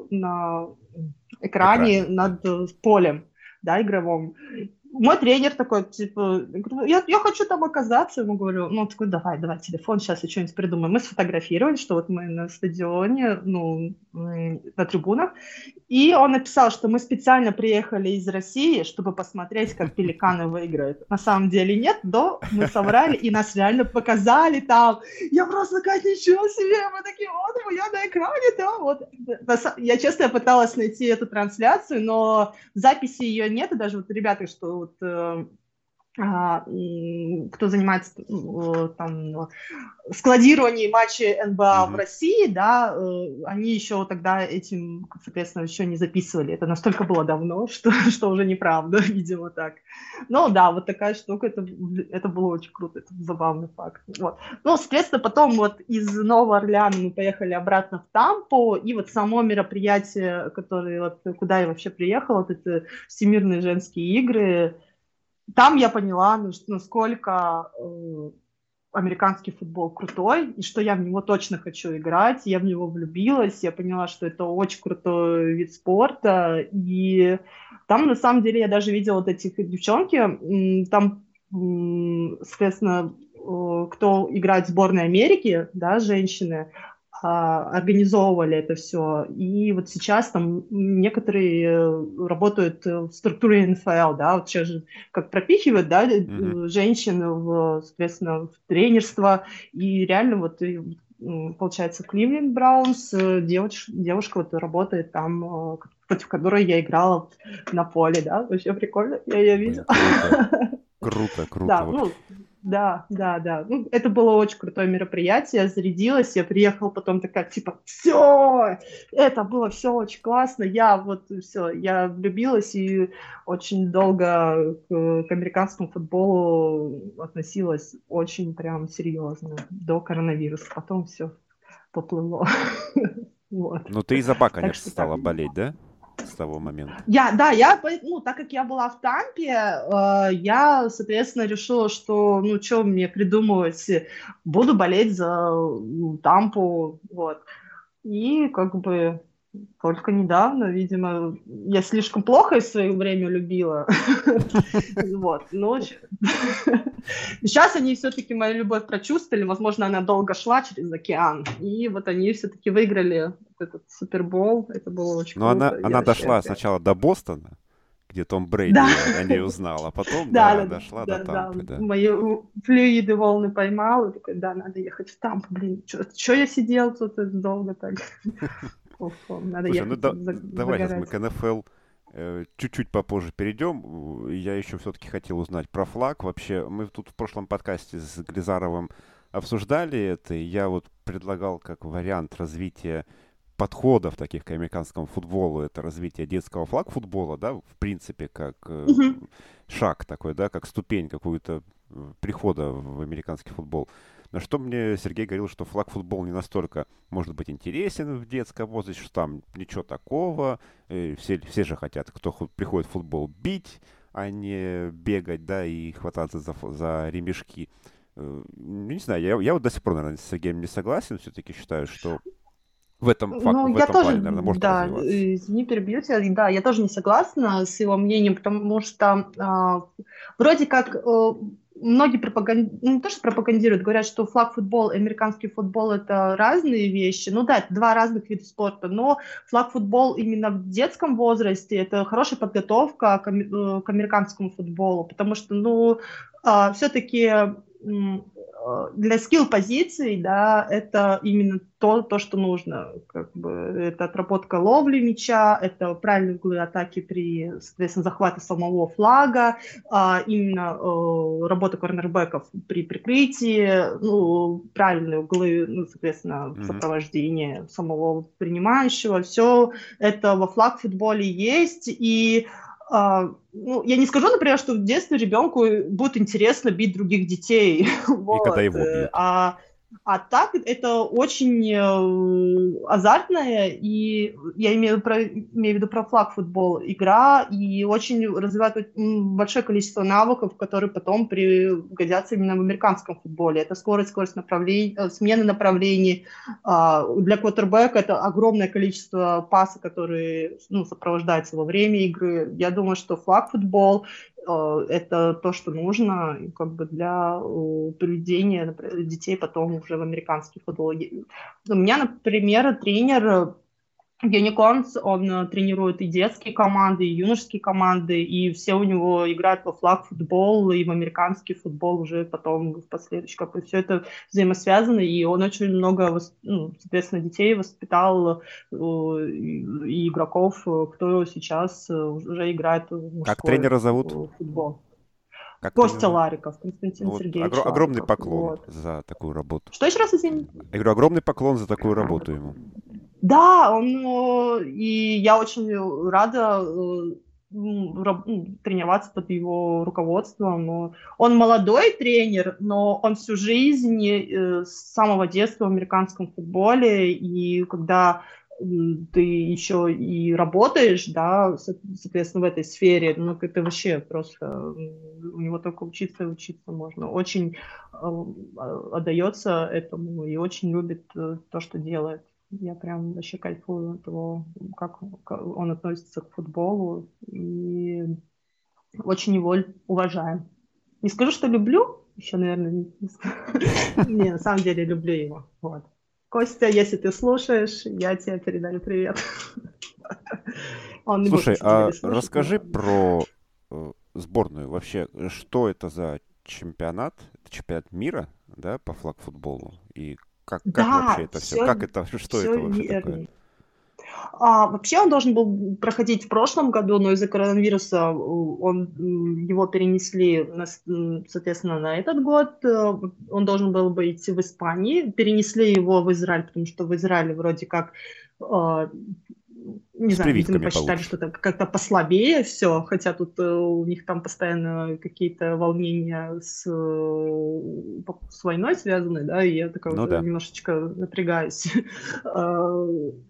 на экране Экране. над полем, да, игровом. Мой тренер такой, типа, я, я, хочу там оказаться, ему говорю, ну, такой, давай, давай, телефон, сейчас я что-нибудь придумаю. Мы сфотографировали, что вот мы на стадионе, ну, на трибунах, и он написал, что мы специально приехали из России, чтобы посмотреть, как пеликаны выиграют. На самом деле нет, но мы собрали, и нас реально показали там. Я просто такая, ничего себе, мы такие, вот, я на экране, да, вот. Я, честно, я пыталась найти эту трансляцию, но записи ее нет, и даже вот ребята, что вот э, кто занимается э, там складированием матчей НБА в Мгм. России, да, э, они еще тогда этим, соответственно, еще не записывали. Это настолько было давно, что, что уже неправда, видимо, так. Ну да, вот такая штука, это, это было очень круто, это забавный факт. Вот. Ну, соответственно, потом вот из Нового Орлеана мы поехали обратно в Тампу, и вот само мероприятие, которое вот, куда я вообще приехала, вот это Всемирные женские игры, там я поняла, ну, насколько э, американский футбол крутой, и что я в него точно хочу играть, я в него влюбилась, я поняла, что это очень крутой вид спорта, и там, на самом деле, я даже видела вот этих девчонки, там, соответственно, э, кто играет в сборной Америки, да, женщины, организовывали это все. И вот сейчас там некоторые э, работают э, в структуре НФЛ, да, вот сейчас же как пропихивают, да, Мгм. женщин в, соответственно, в тренерство. И реально вот, получается, Кливленд Браунс, девуш- девушка вот работает там, против которой я играла на поле, да, вообще прикольно, я ее видела. Круто, круто. круто. Да, ну, да, да, да. Ну, это было очень крутое мероприятие, я зарядилась, я приехала потом такая, типа, все, это было все очень классно, я вот все, я влюбилась и очень долго к, к американскому футболу относилась очень прям серьезно до коронавируса, потом все поплыло. Вот. Ну, ты из-за ба, Так конечно, стала болеть, да? С того момента. Я, да, я, ну, так как я была в Тампе, э, я, соответственно, решила, что, ну, что мне придумывать, буду болеть за м, Тампу, вот. И, как бы, только недавно, видимо, я слишком плохо в свое время любила, вот, но сейчас они все-таки мою любовь прочувствовали, возможно, она долго шла через океан, и вот они все-таки выиграли этот Супербол, это было очень Но она, она дошла сначала до Бостона, где Том Брейди Да. о ней узнал, а потом, Да, да, да, дошла да, до да. Тампы, да. Мои м, флюиды волны поймал, и такой, да, надо ехать в Тампу, блин, что я сидел тут долго так? Надо Слушай, ну да- за- давай сейчас мы загорать. к НФЛ э, чуть-чуть попозже перейдем. Я еще все-таки хотел узнать про флаг. Вообще, мы тут в прошлом подкасте с Глизаровым обсуждали это, и я вот предлагал как вариант развития подходов таких к американскому футболу, это развитие детского флаг-футбола, да, в принципе, как э, Мгм. шаг такой, да, как ступень какую-то э, прихода в американский футбол. На что мне Сергей говорил, что флаг-футбол не настолько может быть интересен в детском возрасте, что там ничего такого, э, все, все же хотят, кто приходит в футбол, бить, а не бегать, да, и хвататься за, за ремешки. Э, ну, Не знаю, я, я вот до сих пор, наверное, с Сергеем не согласен, все-таки считаю, что в этом, факт, ну, в я этом тоже, плане, наверное, можно да, извини, перебью тебя, да, я тоже не согласна с его мнением, потому что э, вроде как э, многие пропаганд... ну, не то, что пропагандируют, говорят, что флаг-футбол и американский футбол – это разные вещи. Ну да, это два разных вида спорта, но флаг-футбол именно в детском возрасте – это хорошая подготовка к, э, к американскому футболу, потому что, ну, а, все-таки для скилл позиций, да, это именно то, то, что нужно. Как бы, это отработка ловли мяча, это правильные углы атаки при, соответственно, захвате самого флага, а, именно э, работа корнербеков при прикрытии, ну, правильные углы, ну, соответственно, mm-hmm. сопровождение самого принимающего. Все это во флаг-футболе есть, и а, ну, я не скажу, например, что в детстве ребенку будет интересно бить других детей. И вот. когда его бьют. А а так это очень э, азартная, и я имею, про, имею в виду про флаг футбол игра, и очень развивает большое количество навыков, которые потом пригодятся именно в американском футболе. Это скорость, скорость направлений, э, смены направлений. А, для квотербека это огромное количество паса, которые ну, сопровождаются во время игры. Я думаю, что флаг футбол это то, что нужно как бы для э, приведения детей потом уже в американский футбол. У меня, например, тренер Юникорнс, он э, тренирует и детские команды, и юношеские команды, и все у него играют во флаг футбол и в американский футбол уже потом в последующем. Как бы все это взаимосвязано, и он очень много, ну, соответственно, детей воспитал э, и игроков, кто сейчас уже играет в мужской Как тренера зовут? футбол. Как Костя Лариков, Константин вот, Сергеевич. Огр- огромный поклон вот. за такую работу. Что еще раз, извини? Я говорю, огромный поклон за такую работу ему. Да, он, э, и я очень рада э, тренироваться под его руководством. Он молодой тренер, но он всю жизнь э, с самого детства в американском футболе, и когда ты еще и работаешь, да, соответственно, в этой сфере, ну, это вообще просто, у него только учиться и учиться можно. Очень отдается этому и очень любит то, что делает. Я прям вообще кайфую от того, как он относится к футболу, и очень его уважаем. Не скажу, что люблю, еще, наверное, не, не на самом деле люблю его. Вот. Костя, если ты слушаешь, я тебе передаю привет. Он Слушай, а расскажи про э, сборную вообще. Что это за чемпионат? Это чемпионат мира, да, по флаг-футболу? И как, как да, вообще это все? все? Как это, что все это вообще верно. такое? А, вообще он должен был проходить в прошлом году, но из-за коронавируса э, он, его перенесли, на, соответственно, на этот год. Э, он должен был быть в Испании. Перенесли его в Израиль, потому что в Израиле вроде как э, не знаю, видимо, посчитали, что это как-то послабее все, хотя тут э, у них там постоянно какие-то волнения с, э, с войной связаны, да, и я такая ну, вот да. немножечко напрягаюсь. А,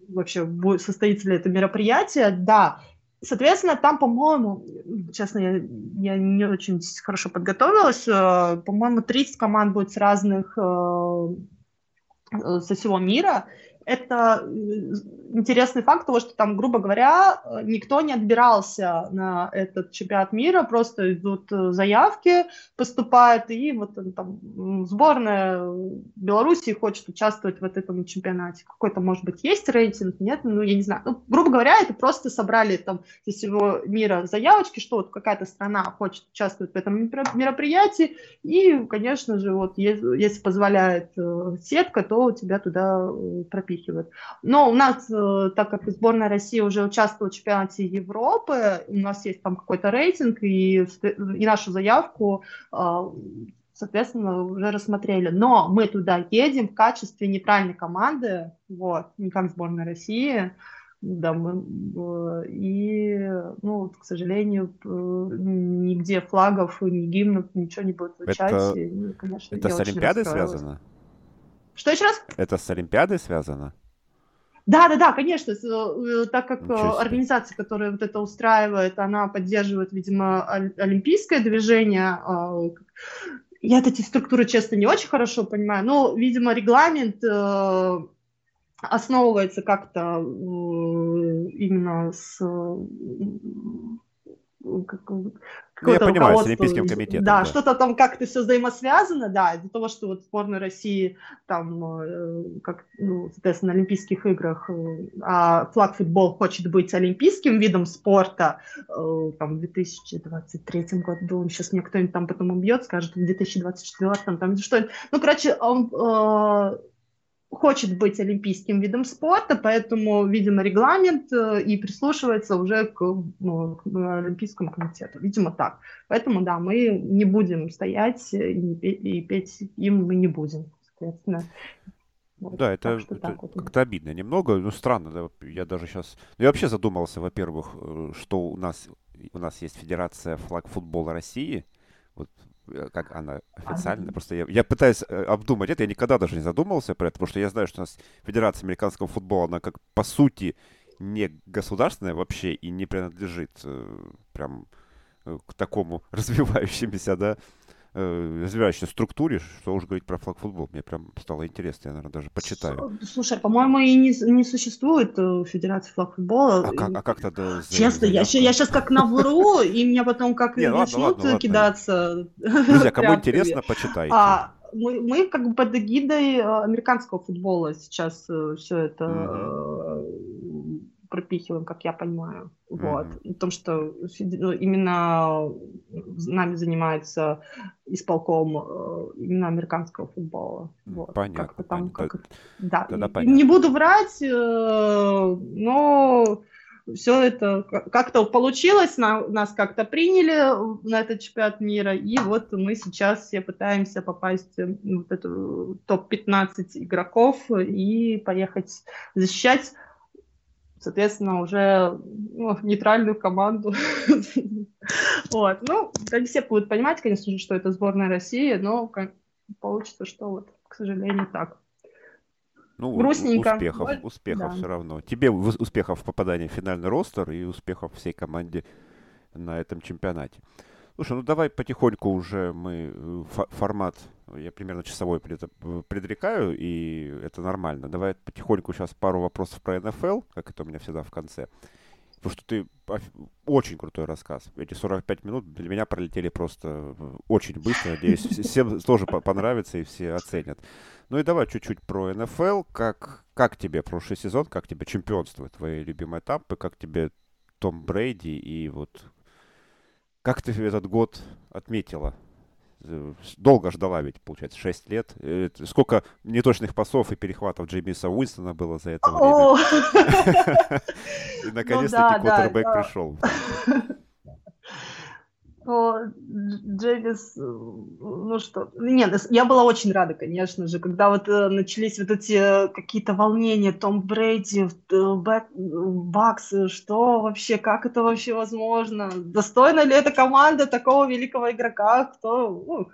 вообще, состоится ли это мероприятие? Да, Соответственно, там, по-моему, честно, я, я не очень хорошо подготовилась, э, по-моему, 30 команд будет с разных, со всего мира, это интересный факт того, что там, грубо говоря, никто не отбирался на этот чемпионат мира, просто идут э, заявки, поступают, и вот э, там сборная Беларуси хочет участвовать в этом чемпионате. Какой-то, может быть, есть рейтинг, нет, ну, я не знаю. Ну, грубо говоря, это просто собрали там из всего мира заявочки, что вот какая-то страна хочет участвовать в этом мероприятии, и, конечно же, вот если, позволяет э, сетка, то тебя туда пропихивают. Но у нас Э, так как сборная России уже участвовала в чемпионате Европы, у нас есть там какой-то рейтинг, и, и нашу заявку э, соответственно, уже рассмотрели. Но мы туда едем в качестве нейтральной команды, вот, не как сборная России, да, мы, э, и, ну, к сожалению, нигде флагов, ни гимнов, ничего не будет звучать. Это, и, конечно, это с Олимпиадой связано? Что еще раз? Это с Олимпиадой связано? Да, да, да, конечно, э, так как э, организация, которая вот это устраивает, она поддерживает, видимо, олимпийское движение. А, я эти структуры, честно, не очень хорошо понимаю, но, видимо, регламент э, основывается как-то именно с как, я понимаю, с Олимпийским комитетом. Да, да. что-то там как-то все взаимосвязано, да, из-за того, что вот сборная России там, э, как, ну, соответственно, на Олимпийских играх, э, а флаг футбол хочет быть олимпийским видом спорта, э, там, в 2023 году, сейчас мне кто-нибудь там потом убьет, скажет, в 2024, там, что Ну, короче, он хочет быть олимпийским видом спорта, поэтому, видимо, регламент э, и прислушивается уже к, ну, к Олимпийскому комитету. Видимо, так. Поэтому, да, мы не будем стоять и, и петь им мы не будем, соответственно. Вот, да, это, это вот. как-то обидно немного, ну странно, да, я даже сейчас... Я вообще задумался, во-первых, э, что у нас, у нас есть Федерация флаг футбола России, вот Э, как она официально. А, Просто я, я пытаюсь э, обдумать это. Я никогда даже не задумывался про это, потому что я знаю, что у нас Федерация американского футбола, она как по сути не государственная вообще и не принадлежит э, прям э, к такому развивающемуся, да, э, развивающейся структуре, что уж говорить про флаг-футбол. Мне прям стало интересно, я, наверное, даже почитаю. Слушай, по-моему, и не, не существует э, Федерации флаг-футбола. А как, а как тогда? Честно, я, я сейчас как навру, и мне потом как начнут кидаться. Друзья, кому интересно, почитайте. А, мы, мы как бы под эгидой э, американского футбола сейчас э, все это пропихиваем, как я понимаю. Mm-hmm. Вот. Потому что ну, именно нами занимается исполком э, именно американского футбола. Вот. Понятно. Как-то там, понятно. Как... Да. Тогда понятно. Не буду врать, э, но все это как-то получилось, нас как-то приняли на этот чемпионат мира, и вот мы сейчас все пытаемся попасть в эту топ-15 игроков и поехать защищать соответственно, уже ну, нейтральную команду. вот. Ну, не все будут понимать, конечно же, что это сборная России, но получится, что вот, к сожалению, так. Ну, Грустненько. Успехов, успехов да. все равно. Тебе успехов в попадании в финальный ростер и успехов всей команде на этом чемпионате. Слушай, ну давай потихоньку уже мы э, формат, я примерно часовой пред, предрекаю, и это нормально. Давай потихоньку сейчас пару вопросов про НФЛ, как это у меня всегда в конце. Потому что ты очень крутой рассказ. Эти 45 минут для меня пролетели просто э, очень быстро. Надеюсь, всем тоже понравится и все оценят. Ну и давай чуть-чуть про НФЛ. Как, как тебе прошлый сезон, как тебе чемпионство, твои любимые этапы, как тебе Том Брейди и вот как ты этот год отметила? Э, долго ждала ведь, получается, 6 лет. Э, сколько неточных пасов и перехватов Джеймиса Уинстона было за это время. И ну наконец-таки квотербек пришел. Джейвис, ну что, нет, я была очень рада, конечно же, когда вот э, начались вот эти э, какие-то волнения, Том Брейди, э, Бакс, что вообще, как это вообще возможно, достойна ли эта команда такого великого игрока, кто, ух.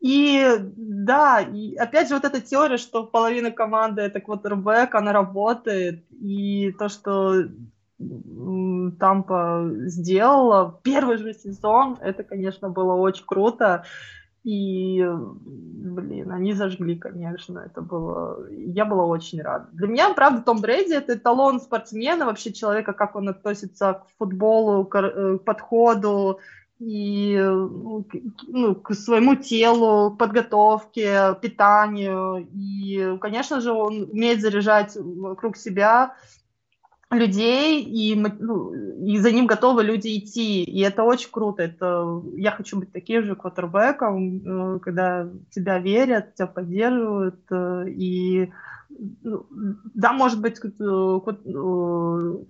И да, и опять же вот эта теория, что половина команды это квотербек, она работает, и то, что Тампа сделала. Первый же сезон, это, конечно, было очень круто. И, блин, они зажгли, конечно, это было... Я была очень рада. Для меня, правда, Том Брейди — это эталон спортсмена, вообще человека, как он относится к футболу, к, э, подходу, и ну, ну, к своему телу, к подготовке, питанию. И, конечно же, он умеет заряжать вокруг себя людей, и, ну, и за ним готовы люди идти. И это очень круто. Это, я хочу быть таким же квотербеком, э, когда тебя верят, тебя поддерживают. Э, и ну, да, может быть, э,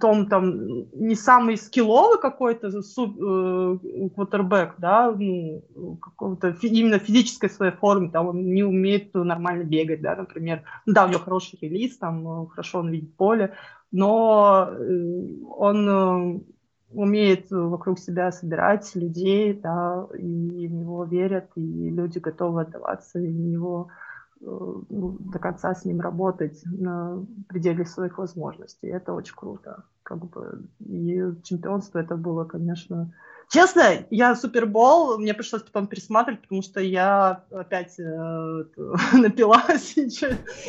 том там не самый скилловый какой-то э, квотербек, да, ну, какого-то фи, именно физической своей форме, там он не умеет нормально бегать, да, например. Ну, да, у него хороший релиз, там хорошо он видит поле, но э, он э, умеет вокруг себя собирать людей, да, и в него верят, и люди готовы отдаваться, в него э, ну, до конца с ним работать на пределе своих возможностей. Это очень круто. Как бы. И чемпионство это было, конечно, Честно, я Супербол, мне пришлось потом пересматривать, потому что я опять э, напилась,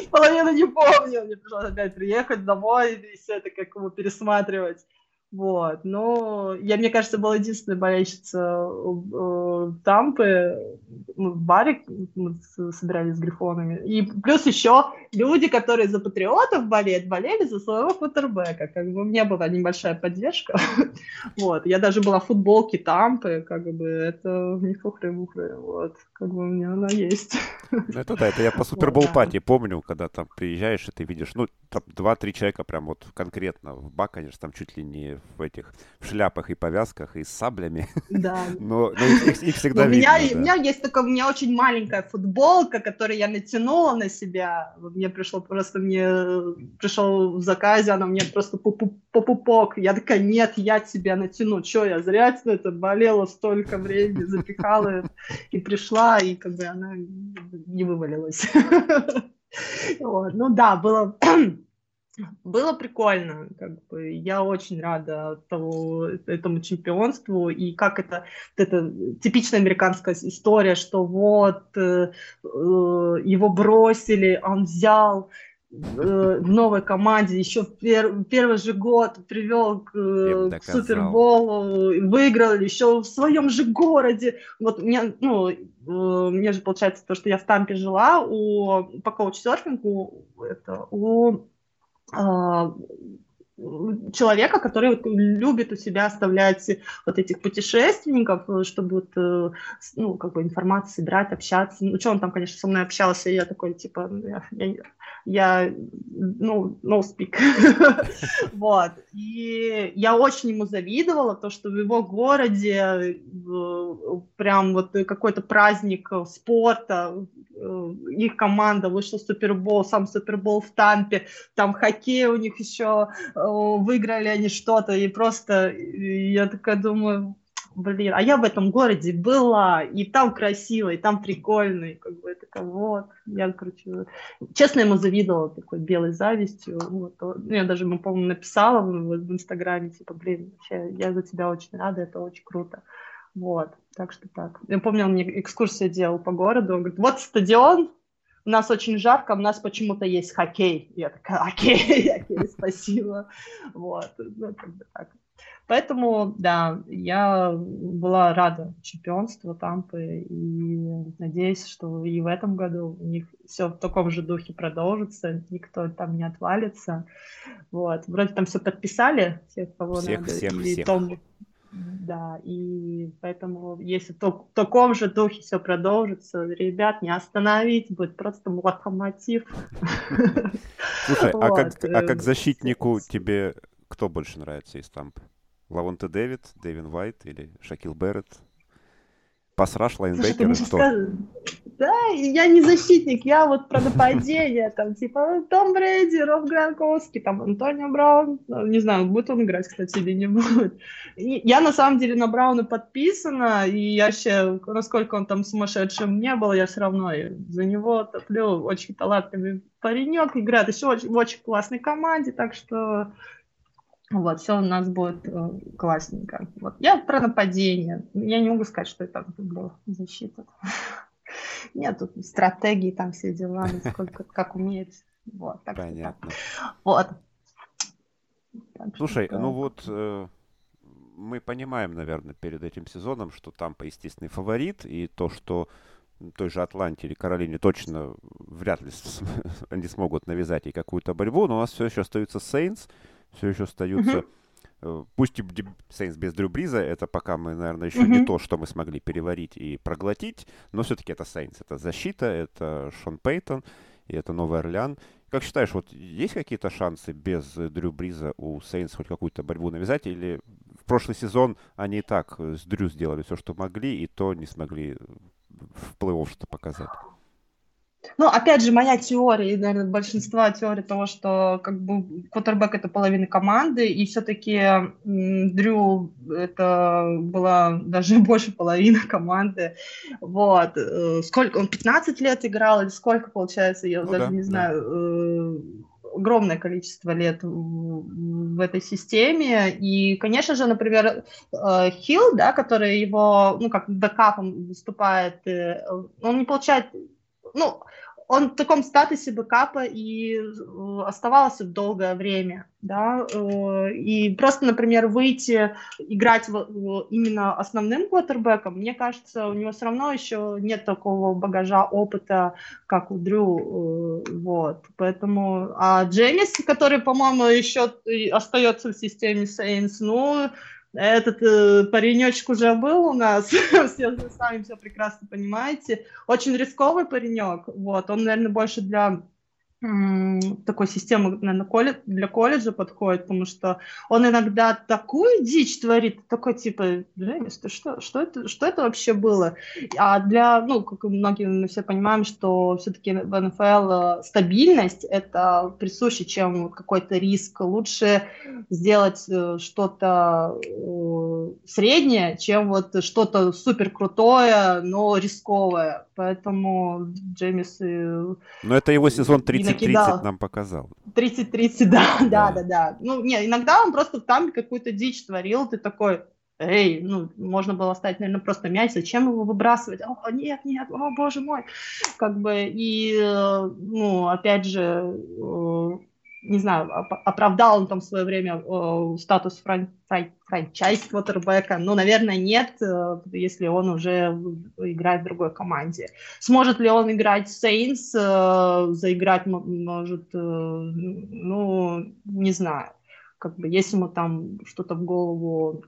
половину не помню, мне пришлось опять приехать домой и все это как его пересматривать. Вот, но я, мне кажется, была единственная болельщица э, Тампы. Мы в баре мы собирались с грифонами. И плюс еще люди, которые за патриотов болеют, болели за своего квотербека. Как бы у меня была небольшая поддержка. вот, я даже была в футболке Тампы, как бы это не хухры-мухры. Вот, как бы у меня она есть. Ну, это да, это я по Супербол пати помню, когда там приезжаешь, и ты видишь, ну, там два-три человека прям вот конкретно в бак, конечно, там чуть ли не в этих в шляпах и повязках и с саблями. Да. Но, но их, их, их всегда у меня, видно. Да. У меня есть такая, у меня очень маленькая футболка, которую я натянула на себя. Мне пришло просто, мне пришел в заказе, она мне просто по пупок. Я такая, нет, я тебя натяну. Че, я зря это болела столько времени, запихала и пришла, и как бы она не вывалилась. Вот. Ну да, было было прикольно, как бы. Я очень рада того, этому чемпионству. И как это, это типичная американская история, что вот э, э, его бросили, он взял э, в новой команде еще пер, первый же год привел к, э, к Суперболу, выиграл еще в своем же городе. Вот мне, ну, э, мне же получается то, что я в Тампе жила у по коуч-серфингу, это у человека, который вот любит у себя оставлять вот этих путешественников, чтобы вот, э, ну, как бы информацию собирать, общаться. Ну, что он там, конечно, со мной общался, и я такой, типа, я, я, я ну, no speak. вот. И я очень ему завидовала, то, что в его городе прям вот какой-то праздник спорта, э, их команда вышла в Супербол, сам Супербол в Тампе, там хоккей у них еще, э, выиграли они что-то, и просто я такая думаю, блин, а я в этом городе была, и там красиво, и там прикольно, и как бы это вот, я, короче, честно ему завидовала такой белой завистью, вот, ну, я даже ему, по-моему, написала в, в Инстаграме, типа, блин, вообще, я за тебя очень рада, это очень круто, вот, так что так. Я помню, он мне экскурсию делал по городу, он говорит, вот стадион, у нас очень жарко, у нас почему-то есть хоккей. Я такая, окей, окей, спасибо. Вот, ну, как бы так. Поэтому, да, я была рада чемпионству Тампы и надеюсь, что и в этом году у них все в таком же духе продолжится, никто там не отвалится. Вот. Вроде там все подписали, всех, кого всех, надо. Всех, и всех. Том... Да, и поэтому, если в таком же духе все продолжится, ребят, не остановить, будет просто локомотив. Слушай, а как, а как защитнику тебе кто больше нравится из Тампы? Лавонте Дэвид, Дэвин Уайт или Шакил Берретт? Пасраш, лайнбекер, кто? Сказ... Да, я не защитник, я вот про нападение, там, типа, Том Брэди, Роб Гранковский, там, Антонио Браун, ну, не знаю, будет он играть, кстати, или не будет. И я, на самом деле, на Брауна подписана, и вообще, насколько он там сумасшедшим не был, я все равно за него топлю, очень талантливый паренек, играет еще очень, в очень классной команде, так что вот, все у нас будет э, классненько. Вот. Я про нападение. Я не могу сказать, что это была защита. Нет, тут стратегии, там все дела, насколько, как умеет. Вот, так Понятно. Вот. Так Слушай, что, ну вот э, мы понимаем, наверное, перед этим сезоном, что там естественный фаворит, и то, что той же Атланте или Каролине точно вряд ли они смогут навязать ей какую-то борьбу, но у нас все еще остаются Сейнс, все еще остаются... Uh-huh. Пусть и Сейнс без Дрю Бриза, это пока мы, наверное, еще uh-huh. не то, что мы смогли переварить и проглотить, но все-таки это Сейнс, это защита, это Шон Пейтон, и это Новый Орлеан. Как считаешь, вот есть какие-то шансы без Дрю Бриза у Сейнс хоть какую-то борьбу навязать, или в прошлый сезон они и так с Дрю сделали все, что могли, и то не смогли в плей-офф что-то показать? Ну, опять же, моя теория, и, наверное, большинство теорий того, что как бы квотербек это половина команды, и все-таки Дрю это была даже больше половины команды. Вот. Э, сколько он 15 лет играл, или сколько получается, я ну, даже да, не знаю. Да. Э, огромное количество лет в, в этой системе. И, конечно же, например, Хилл, да, который его, ну, как бэкапом выступает, он не получает, ну, он в таком статусе бэкапа и э, оставался долгое время, да, э, и просто, например, выйти играть в, именно основным квотербеком, мне кажется, у него все равно еще нет такого багажа опыта, как у Дрю, э, вот, поэтому, а Джеймис, который, по-моему, еще остается в системе Saints, ну, этот э, паренечек уже был у нас, все сами все прекрасно понимаете. Очень рисковый паренек, вот, он, наверное, больше для такой системы, наверное, для колледжа подходит, потому что он иногда такую дичь творит, такой типа, Джеймис, ты что, что это, что это вообще было? А для, ну, как многие мы все понимаем, что все-таки в НФЛ э, стабильность это присуще, чем какой-то риск. Лучше сделать э, что-то э, среднее, чем вот что-то супер крутое, но рисковое. Поэтому Джеймис... Но это его сезон 30-30 нам показал. 30-30, да, да, да, да. Ну, не, иногда он просто там какую-то дичь творил, ты такой, эй, ну, можно было оставить, наверное, просто мяч, зачем его выбрасывать? О, нет, нет, о, боже мой. Как бы, и, ну, опять же, э, не знаю, оправдал он там в свое время э, статус фран фран франчайз квотербека, ну, наверное, нет, э, если он уже играет в другой команде. Сможет ли он играть в Saints, э, заиграть, может, э, ну, не знаю. Как бы, если ему там что-то в голову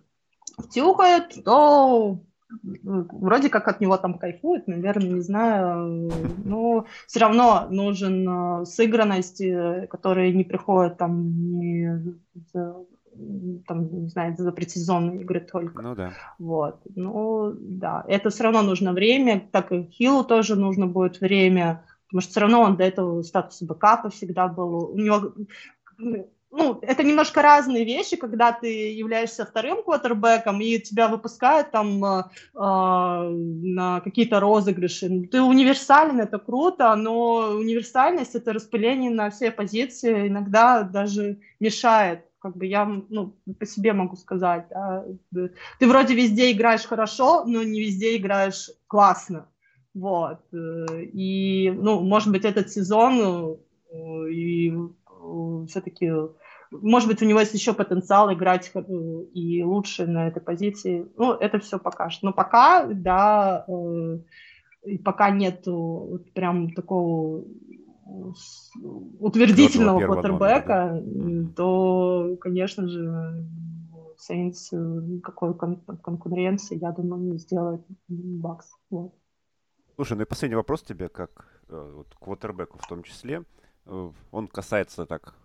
втюхает, то вроде как от него там кайфуют, наверное, не знаю, но все равно нужен э, сыгранность, э, которая не приходит там не там, не знаю, за предсезонные игры только. Ну да. Вот. Ну, да. Это все равно нужно время, так и Хиллу тоже нужно будет время, потому что все равно он до этого статуса бэкапа всегда был. У него ну, это немножко разные вещи, когда ты являешься вторым квотербеком, и тебя выпускают там э, э, на какие-то розыгрыши. Ты универсален, это круто, но универсальность — это распыление на все позиции, иногда даже мешает. Как бы я ну, по себе могу сказать. Да? Ты вроде везде играешь хорошо, но не везде играешь классно. Вот. Э, и, ну, может быть, этот сезон э, и все-таки может быть, у него есть еще потенциал играть э, и лучше на этой позиции. Ну, это все пока что. Но пока, да, э, пока нет прям такого утвердительного квотербека, да. то, конечно же, Сейнс никакой кон- конкуренции, я думаю, не сделает Бакс. Вот. Слушай, ну и последний вопрос тебе, как э, вот, квотербеку в том числе. Он касается так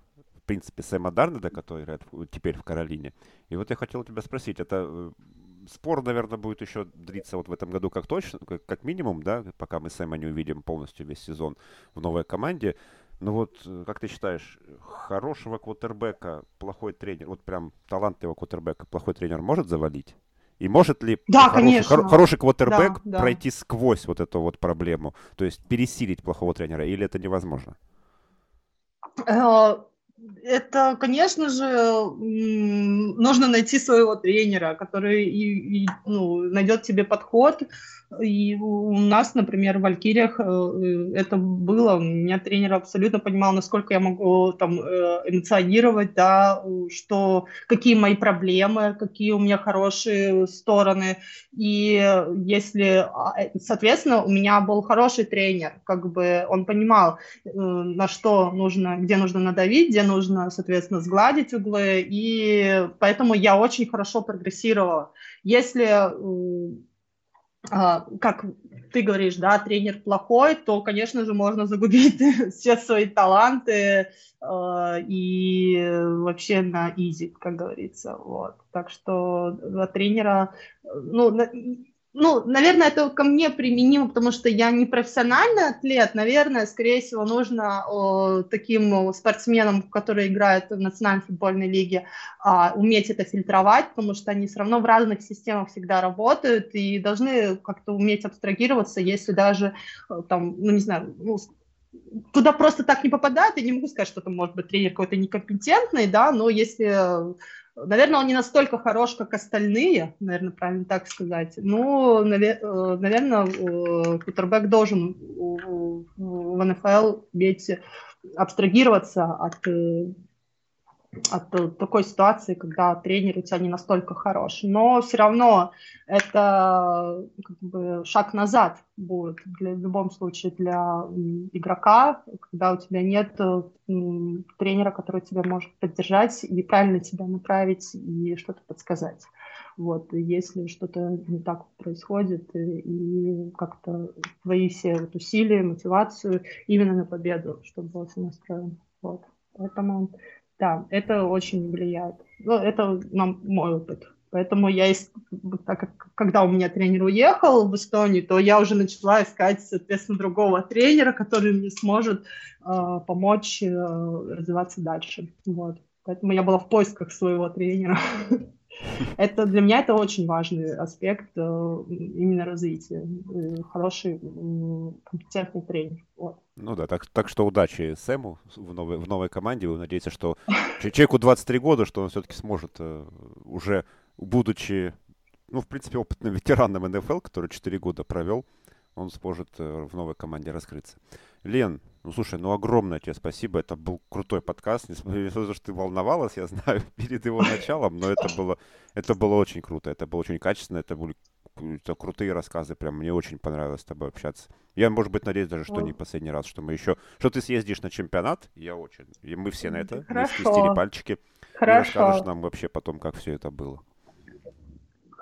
принципе, Сэма Дарнеда, который теперь в Каролине. И вот я хотел тебя спросить, это э, спор, наверное, будет еще длиться вот в этом году как точно, как, как минимум, да, пока мы Сэма не увидим полностью весь сезон в новой команде. Но вот, э, как ты считаешь, хорошего квотербека плохой тренер, вот прям талантливого квотербека плохой тренер может завалить? И может ли да, хороший, хор, хороший квотербек да, пройти да. сквозь вот эту вот проблему, то есть пересилить плохого тренера, или это невозможно? Это, конечно же, нужно найти своего тренера, который и, и, ну, найдет тебе подход, и у нас, например, в Валькириях э, это было. У меня тренер абсолютно понимал, насколько я могу там э, эмоционировать, да, что какие мои проблемы, какие у меня хорошие стороны. И если, а, э, соответственно, у меня был хороший тренер, как бы он понимал, на что нужно, где нужно надавить, где нужно, соответственно, сгладить углы. И поэтому я очень хорошо прогрессировала. Если как ты говоришь, да, тренер плохой, то, конечно же, можно загубить все свои таланты э, и вообще на изи, как говорится, вот. Так что от тренера, ну, ну, наверное, это ко мне применимо, потому что я не профессиональный атлет. Наверное, скорее всего, нужно о, таким спортсменам, которые играют в национальной футбольной лиге, а, уметь это фильтровать, потому что они все равно в разных системах всегда работают и должны как-то уметь абстрагироваться, если даже там, ну, не знаю, ну, туда просто так не попадает. Я не могу сказать, что там может быть тренер какой-то некомпетентный, да, но если Наверное, он не настолько хорош, как остальные, наверное, правильно так сказать. Но, наверное, кутербэк должен в НФЛ уметь абстрагироваться от от э, такой ситуации, когда тренер у тебя не настолько хорош. Но все равно это как бы шаг назад будет для, в любом случае для игрока, когда у тебя нет э, тренера, который тебя может поддержать и правильно тебя направить и что-то подсказать. Вот, если что-то не так происходит, и, и как-то твои все вот усилия, мотивацию именно на победу, чтобы был все настроен. Вот. Поэтому да, это очень влияет. Ну, это нам мой опыт. Поэтому я, так как когда у меня тренер уехал в Эстонию, то я уже начала искать, соответственно, другого тренера, который мне сможет э, помочь э, развиваться дальше. Вот. Поэтому я была в поисках своего тренера. Это для меня это очень важный аспект э, именно развития. Э, хороший, компетентный тренер. Вот. Ну да, так, так что удачи Сэму в новой, в новой команде. Вы надеетесь, что человеку 23 года, что он все-таки сможет э, уже, будучи, ну, в принципе, опытным ветераном НФЛ, который 4 года провел, он сможет в новой команде раскрыться. Лен, ну слушай, ну огромное тебе спасибо. Это был крутой подкаст. Несмотря на то, что ты волновалась, я знаю, перед его началом, но это было, это было очень круто. Это было очень качественно. Это были это крутые рассказы. Прям мне очень понравилось с тобой общаться. Я, может быть, надеюсь даже, что не последний раз, что мы еще... Что ты съездишь на чемпионат, я очень... И мы все на это. Хорошо. Мы скрестили пальчики. Хорошо. И расскажешь нам вообще потом, как все это было.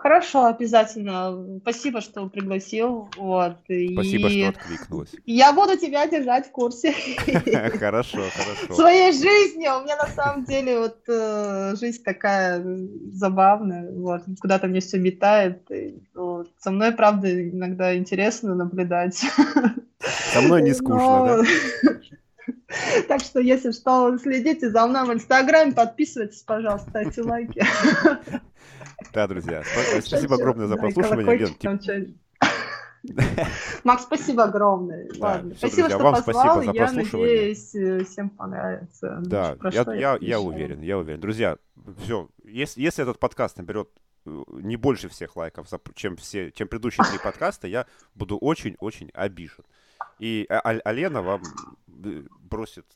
Хорошо, обязательно. Спасибо, что пригласил. Вот. Спасибо, и... что откликнулась. Я буду тебя держать в курсе. Хорошо, хорошо. Своей жизни. У меня на самом деле вот э, жизнь такая забавная. Вот. Куда-то мне все метает. Со мной, правда, иногда интересно наблюдать. Со мной не скучно, Но... да? Так что, если что, следите за мной в Инстаграме, подписывайтесь, пожалуйста, ставьте лайки. Да, друзья. Спасибо огромное за прослушивание. Макс, спасибо огромное. Да, Ладно. Все, спасибо, друзья, что вам позвал. спасибо за я прослушивание. надеюсь, э, всем понравится. Да, я, я, я уверен, я уверен. Друзья, все, если, если этот подкаст наберет э, не больше всех лайков, чем, все, чем предыдущие три подкаста, я буду очень-очень обижен. И а, а, Алена вам э, бросит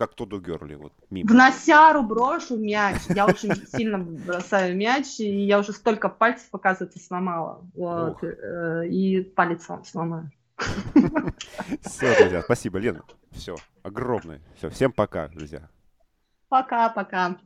как Тодду Герли, вот мимо. В носяру брошу мяч. Я очень сильно бросаю мяч, и я уже столько пальцев, оказывается, сломала. Вот, э, и палец сломаю. Все, друзья, спасибо, Лена. Все, огромное. Все, всем пока, друзья. Пока-пока.